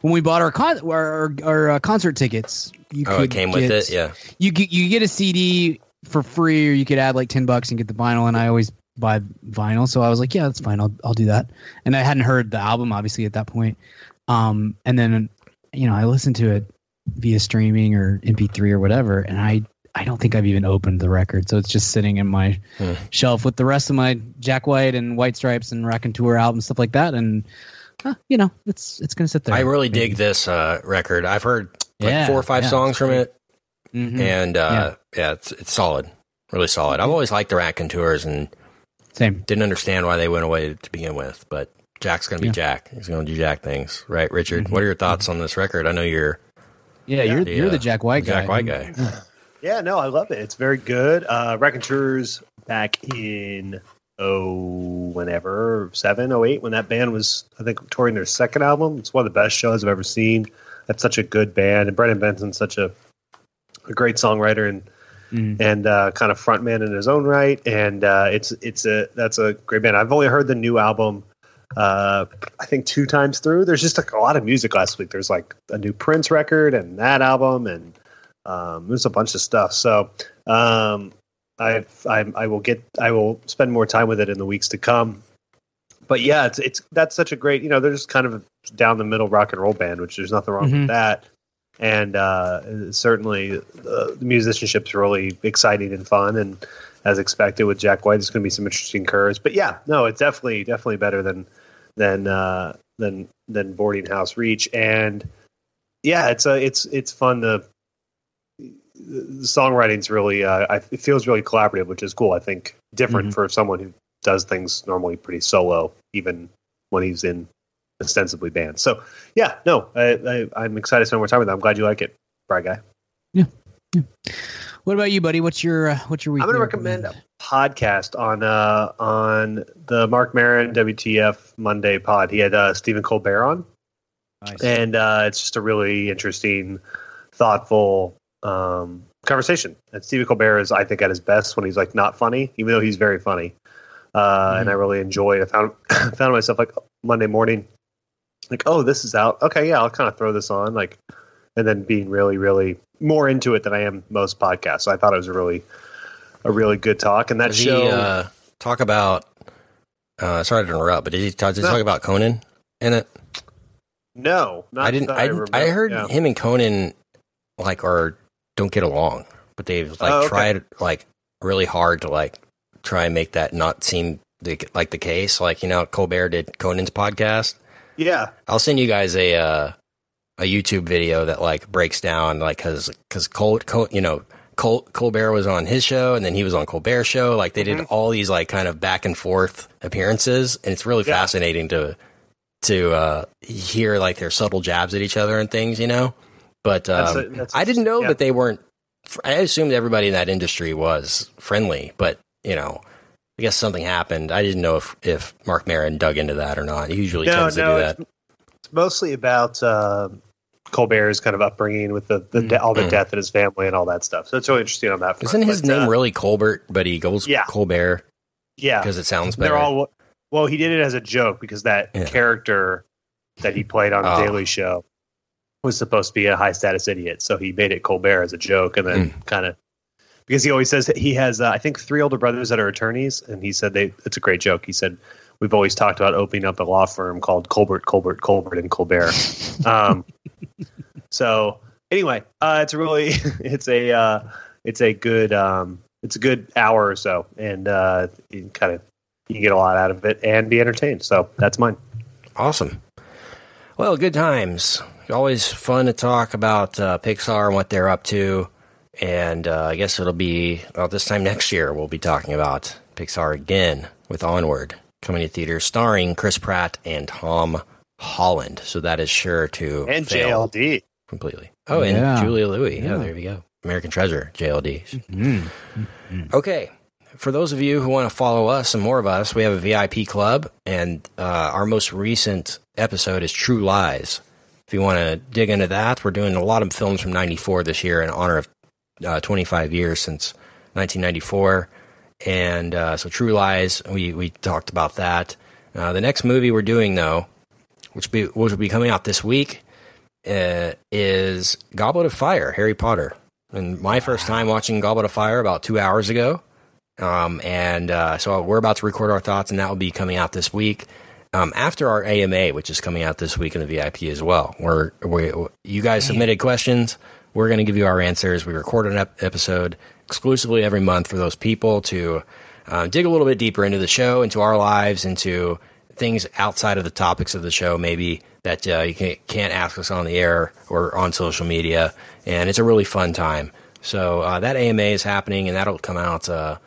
when we bought our con our, our, uh, concert tickets. You oh, it came with it. Yeah. you get you get a CD for free, or you could add like ten bucks and get the vinyl. And I always buy vinyl, so I was like, yeah, that's fine. I'll I'll do that. And I hadn't heard the album obviously at that point. Um, and then you know I listened to it via streaming or MP3 or whatever, and I I don't think I've even opened the record, so it's just sitting in my shelf with the rest of my Jack White and White Stripes and Raconteurs albums, stuff like that. And uh, you know, it's it's gonna sit there. I really dig this uh, record. I've heard like Yeah, four or five yeah, songs from it, Mhm. and uh, yeah. it's it's solid, really solid. I've always liked the Rat Tours and Same. didn't understand why they went away to begin with, but Jack's gonna be Yeah. Jack. He's gonna do Jack things, right, Richard? What are your thoughts on this record? I know you're Yeah, you're the, you're uh, the Jack White guy. Jack White guy. Yeah, no, I love it. It's very good. Uh Raconteurs back in oh whenever seven, oh eight, when that band was I think touring their second album. It's one of the best shows I've ever seen. That's such a good band, and Brendan Benson's such a a great songwriter and Mhm. and uh, kind of frontman in his own right. And uh, it's it's a that's a great band. I've only heard the new album. Uh, I think two times through. There's just like a lot of music last week. There's like a new Prince record and that album, and um, there's a bunch of stuff. So um, I, I I will get I will spend more time with it in the weeks to come. But yeah, it's it's that's such a great you know they're just kind of a down the middle rock and roll band, which there's nothing wrong Mhm. with that. And uh, certainly uh, the musicianship's really exciting and fun, and as expected with Jack White, there's going to be some interesting curves. But yeah, no, it's definitely definitely better than than uh, than than Boarding House Reach, and yeah, it's a it's it's fun to the songwriting's really uh, I, it feels really collaborative, which is cool. I think different Mhm. for someone who does things normally pretty solo, even when he's in ostensibly bands. So yeah, no, I, I, I'm excited to spend more time with it. I'm glad you like it, Brad guy. What about you, buddy? What's your uh, what's your week? I'm going to recommend a podcast on uh, on the Marc Maron WTF Monday pod. He had uh, Stephen Colbert on, Nice. and uh, it's just a really interesting, thoughtful um, conversation. And Stephen Colbert is, I think, at his best when he's like not funny, even though he's very funny. Uh, And I really enjoyed. it. I found [coughs] found myself like Monday morning, like, oh, this is out. Okay, yeah, I'll kind of throw this on, like, and then being really, really more into it than I am most podcasts. So I thought it was a really, a really good talk. And that Does show, he uh, talk about? Uh, sorry to interrupt, but did he talk, did he No. talk about Conan in it? no, not I didn't. that I. I heard Yeah. him and Conan like are don't get along, but they've like Oh, okay. tried like really hard to like try and make that not seem the, like the case. Like you know, Colbert did Conan's podcast. Yeah, I'll send you guys a uh, a YouTube video that like breaks down like because because Col, Col you know Col, Colbert was on his show and then he was on Colbert's show. Like they did all these like kind of back and forth appearances, and it's really Yeah. fascinating to to uh, hear like their subtle jabs at each other and things. You know, but That's um, a- that's a- I didn't know yeah. that they weren't. I assumed everybody in that industry was friendly, but you know. I guess something happened. I didn't know if, if Marc Maron dug into that or not. He usually no, tends to do that. it's, it's mostly about uh, Colbert's kind of upbringing with the, the de- all the Mm. death in his family and all that stuff. So it's really interesting on that. Front. Isn't his But, name uh, really Colbert, but he goes Yeah. Colbert Yeah, because it sounds better? they're all. Well, he did it as a joke because that Yeah. character that he played on the Oh. Daily Show was supposed to be a high status idiot. So he made it Colbert as a joke, and then Mm. kind of because he always says he has, uh, I think, three older brothers that are attorneys, and he said they. It's a great joke. He said we've always talked about opening up a law firm called Colbert, Colbert, Colbert, and Colbert. um, [laughs] so anyway, uh, it's really [laughs] it's a uh, it's a good um, it's a good hour or so, and uh, you kind of you get a lot out of it and be entertained. So that's mine. Awesome. Well, good times. Always fun to talk about uh, Pixar and what they're up to. And uh, I guess it'll be, well, this time next year, we'll be talking about Pixar again with Onward coming to theaters, starring Chris Pratt and Tom Holland. So that is sure to And fail JLD. completely. Oh, and Yeah. Julia Louis. Yeah. Yeah. there you go. American Treasure, JLD. Mm. Okay. For those of you who want to follow us and more of us, we have a VIP club, and uh, our most recent episode is True Lies. If you want to dig into that, we're doing a lot of films from 94 this year in honor of uh, 25 years since 1994. And uh, so True Lies, we, we talked about that. Uh, the next movie we're doing, though, which, be, which will be coming out this week, uh, is Goblet of Fire, Harry Potter. And my first time watching Goblet of Fire about two hours ago. Um, and uh, so we're about to record our thoughts, and that will be coming out this week. Um, after our AMA, which is coming out this week in the VIP as well, where we, you guys submitted questions. we're going to give you our answers. We recorded an ep- episode exclusively every month for those people to uh, dig a little bit deeper into the show, into our lives, into things outside of the topics of the show, maybe that uh, you can't, ask us on the air or on social media. And it's a really fun time. So uh, that AMA is happening, and that'll come out uh,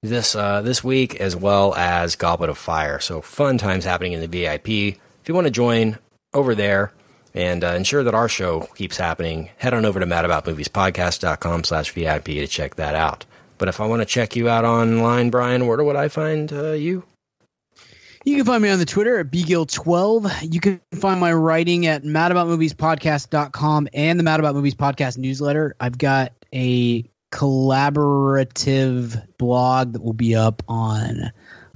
this uh, this week as well as Goblet of Fire. So fun times happening in the VIP. If you want to join over there and uh, ensure that our show keeps happening, head on over to madaboutmoviespodcast.com slash VIP to check that out. But if I want to check you out online, Brian, where would I find uh, you? You can find me on the Twitter at bgill12. You can find my writing at madaboutmoviespodcast.com and the Mad About Movies podcast newsletter. I've got a collaborative blog that will be up on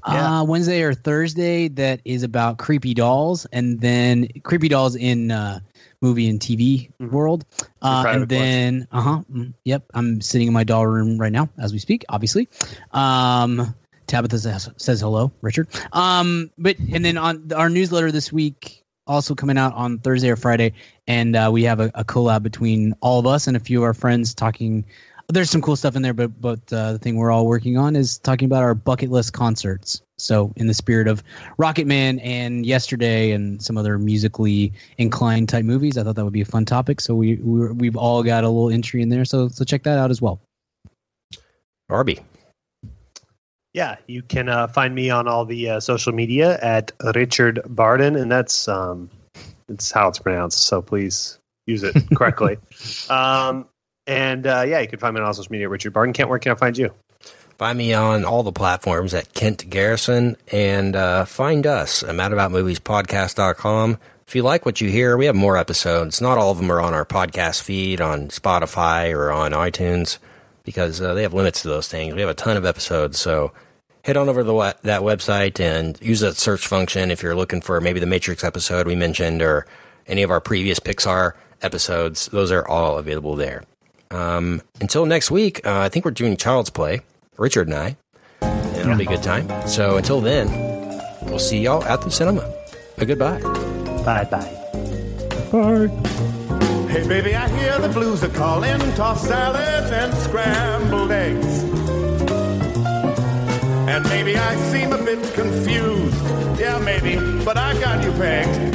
Yeah. uh, Wednesday or Thursday that is about creepy dolls and then creepy dolls in uh, movie and TV world. Uh, and then, uh huh, yep, I'm sitting in my doll room right now as we speak, obviously. Um, Tabitha says, says hello, Richard. Um, but and then on our newsletter this week, also coming out on Thursday or Friday, and uh, we have a, a collab between all of us and a few of our friends talking. There's some cool stuff in there, but but uh, the thing we're all working on is talking about our bucket list concerts. So in the spirit of Rocket Man and Yesterday and some other musically inclined type movies, I thought that would be a fun topic. So we, we we've all got a little entry in there. So so check that out as well. Arby. Yeah, you can uh, find me on all the uh, social media at Richard Barden, and that's um, it's how it's pronounced. So please use it correctly. [laughs] um, and uh, yeah, you can find me on all social media. Richard Barden. Kent, where can I find you? Find me on all the platforms at Kent Garrison and uh, find us at madaboutmoviespodcast.com. If you like what you hear, we have more episodes. Not all of them are on our podcast feed on Spotify or on iTunes because uh, they have limits to those things. We have a ton of episodes, so head on over to the, that website and use that search function if you're looking for maybe the Matrix episode we mentioned or any of our previous Pixar episodes. Those are all available there. Um, until next week, uh, I think we're doing Child's Play, Richard and I, and it'll be a good time. So until then, we'll see y'all at the cinema. A goodbye. Bye bye. Hey, baby, I hear the blues are calling. Tossed salads and scrambled eggs. And maybe I seem a bit confused. Yeah, maybe, but I got you pegged.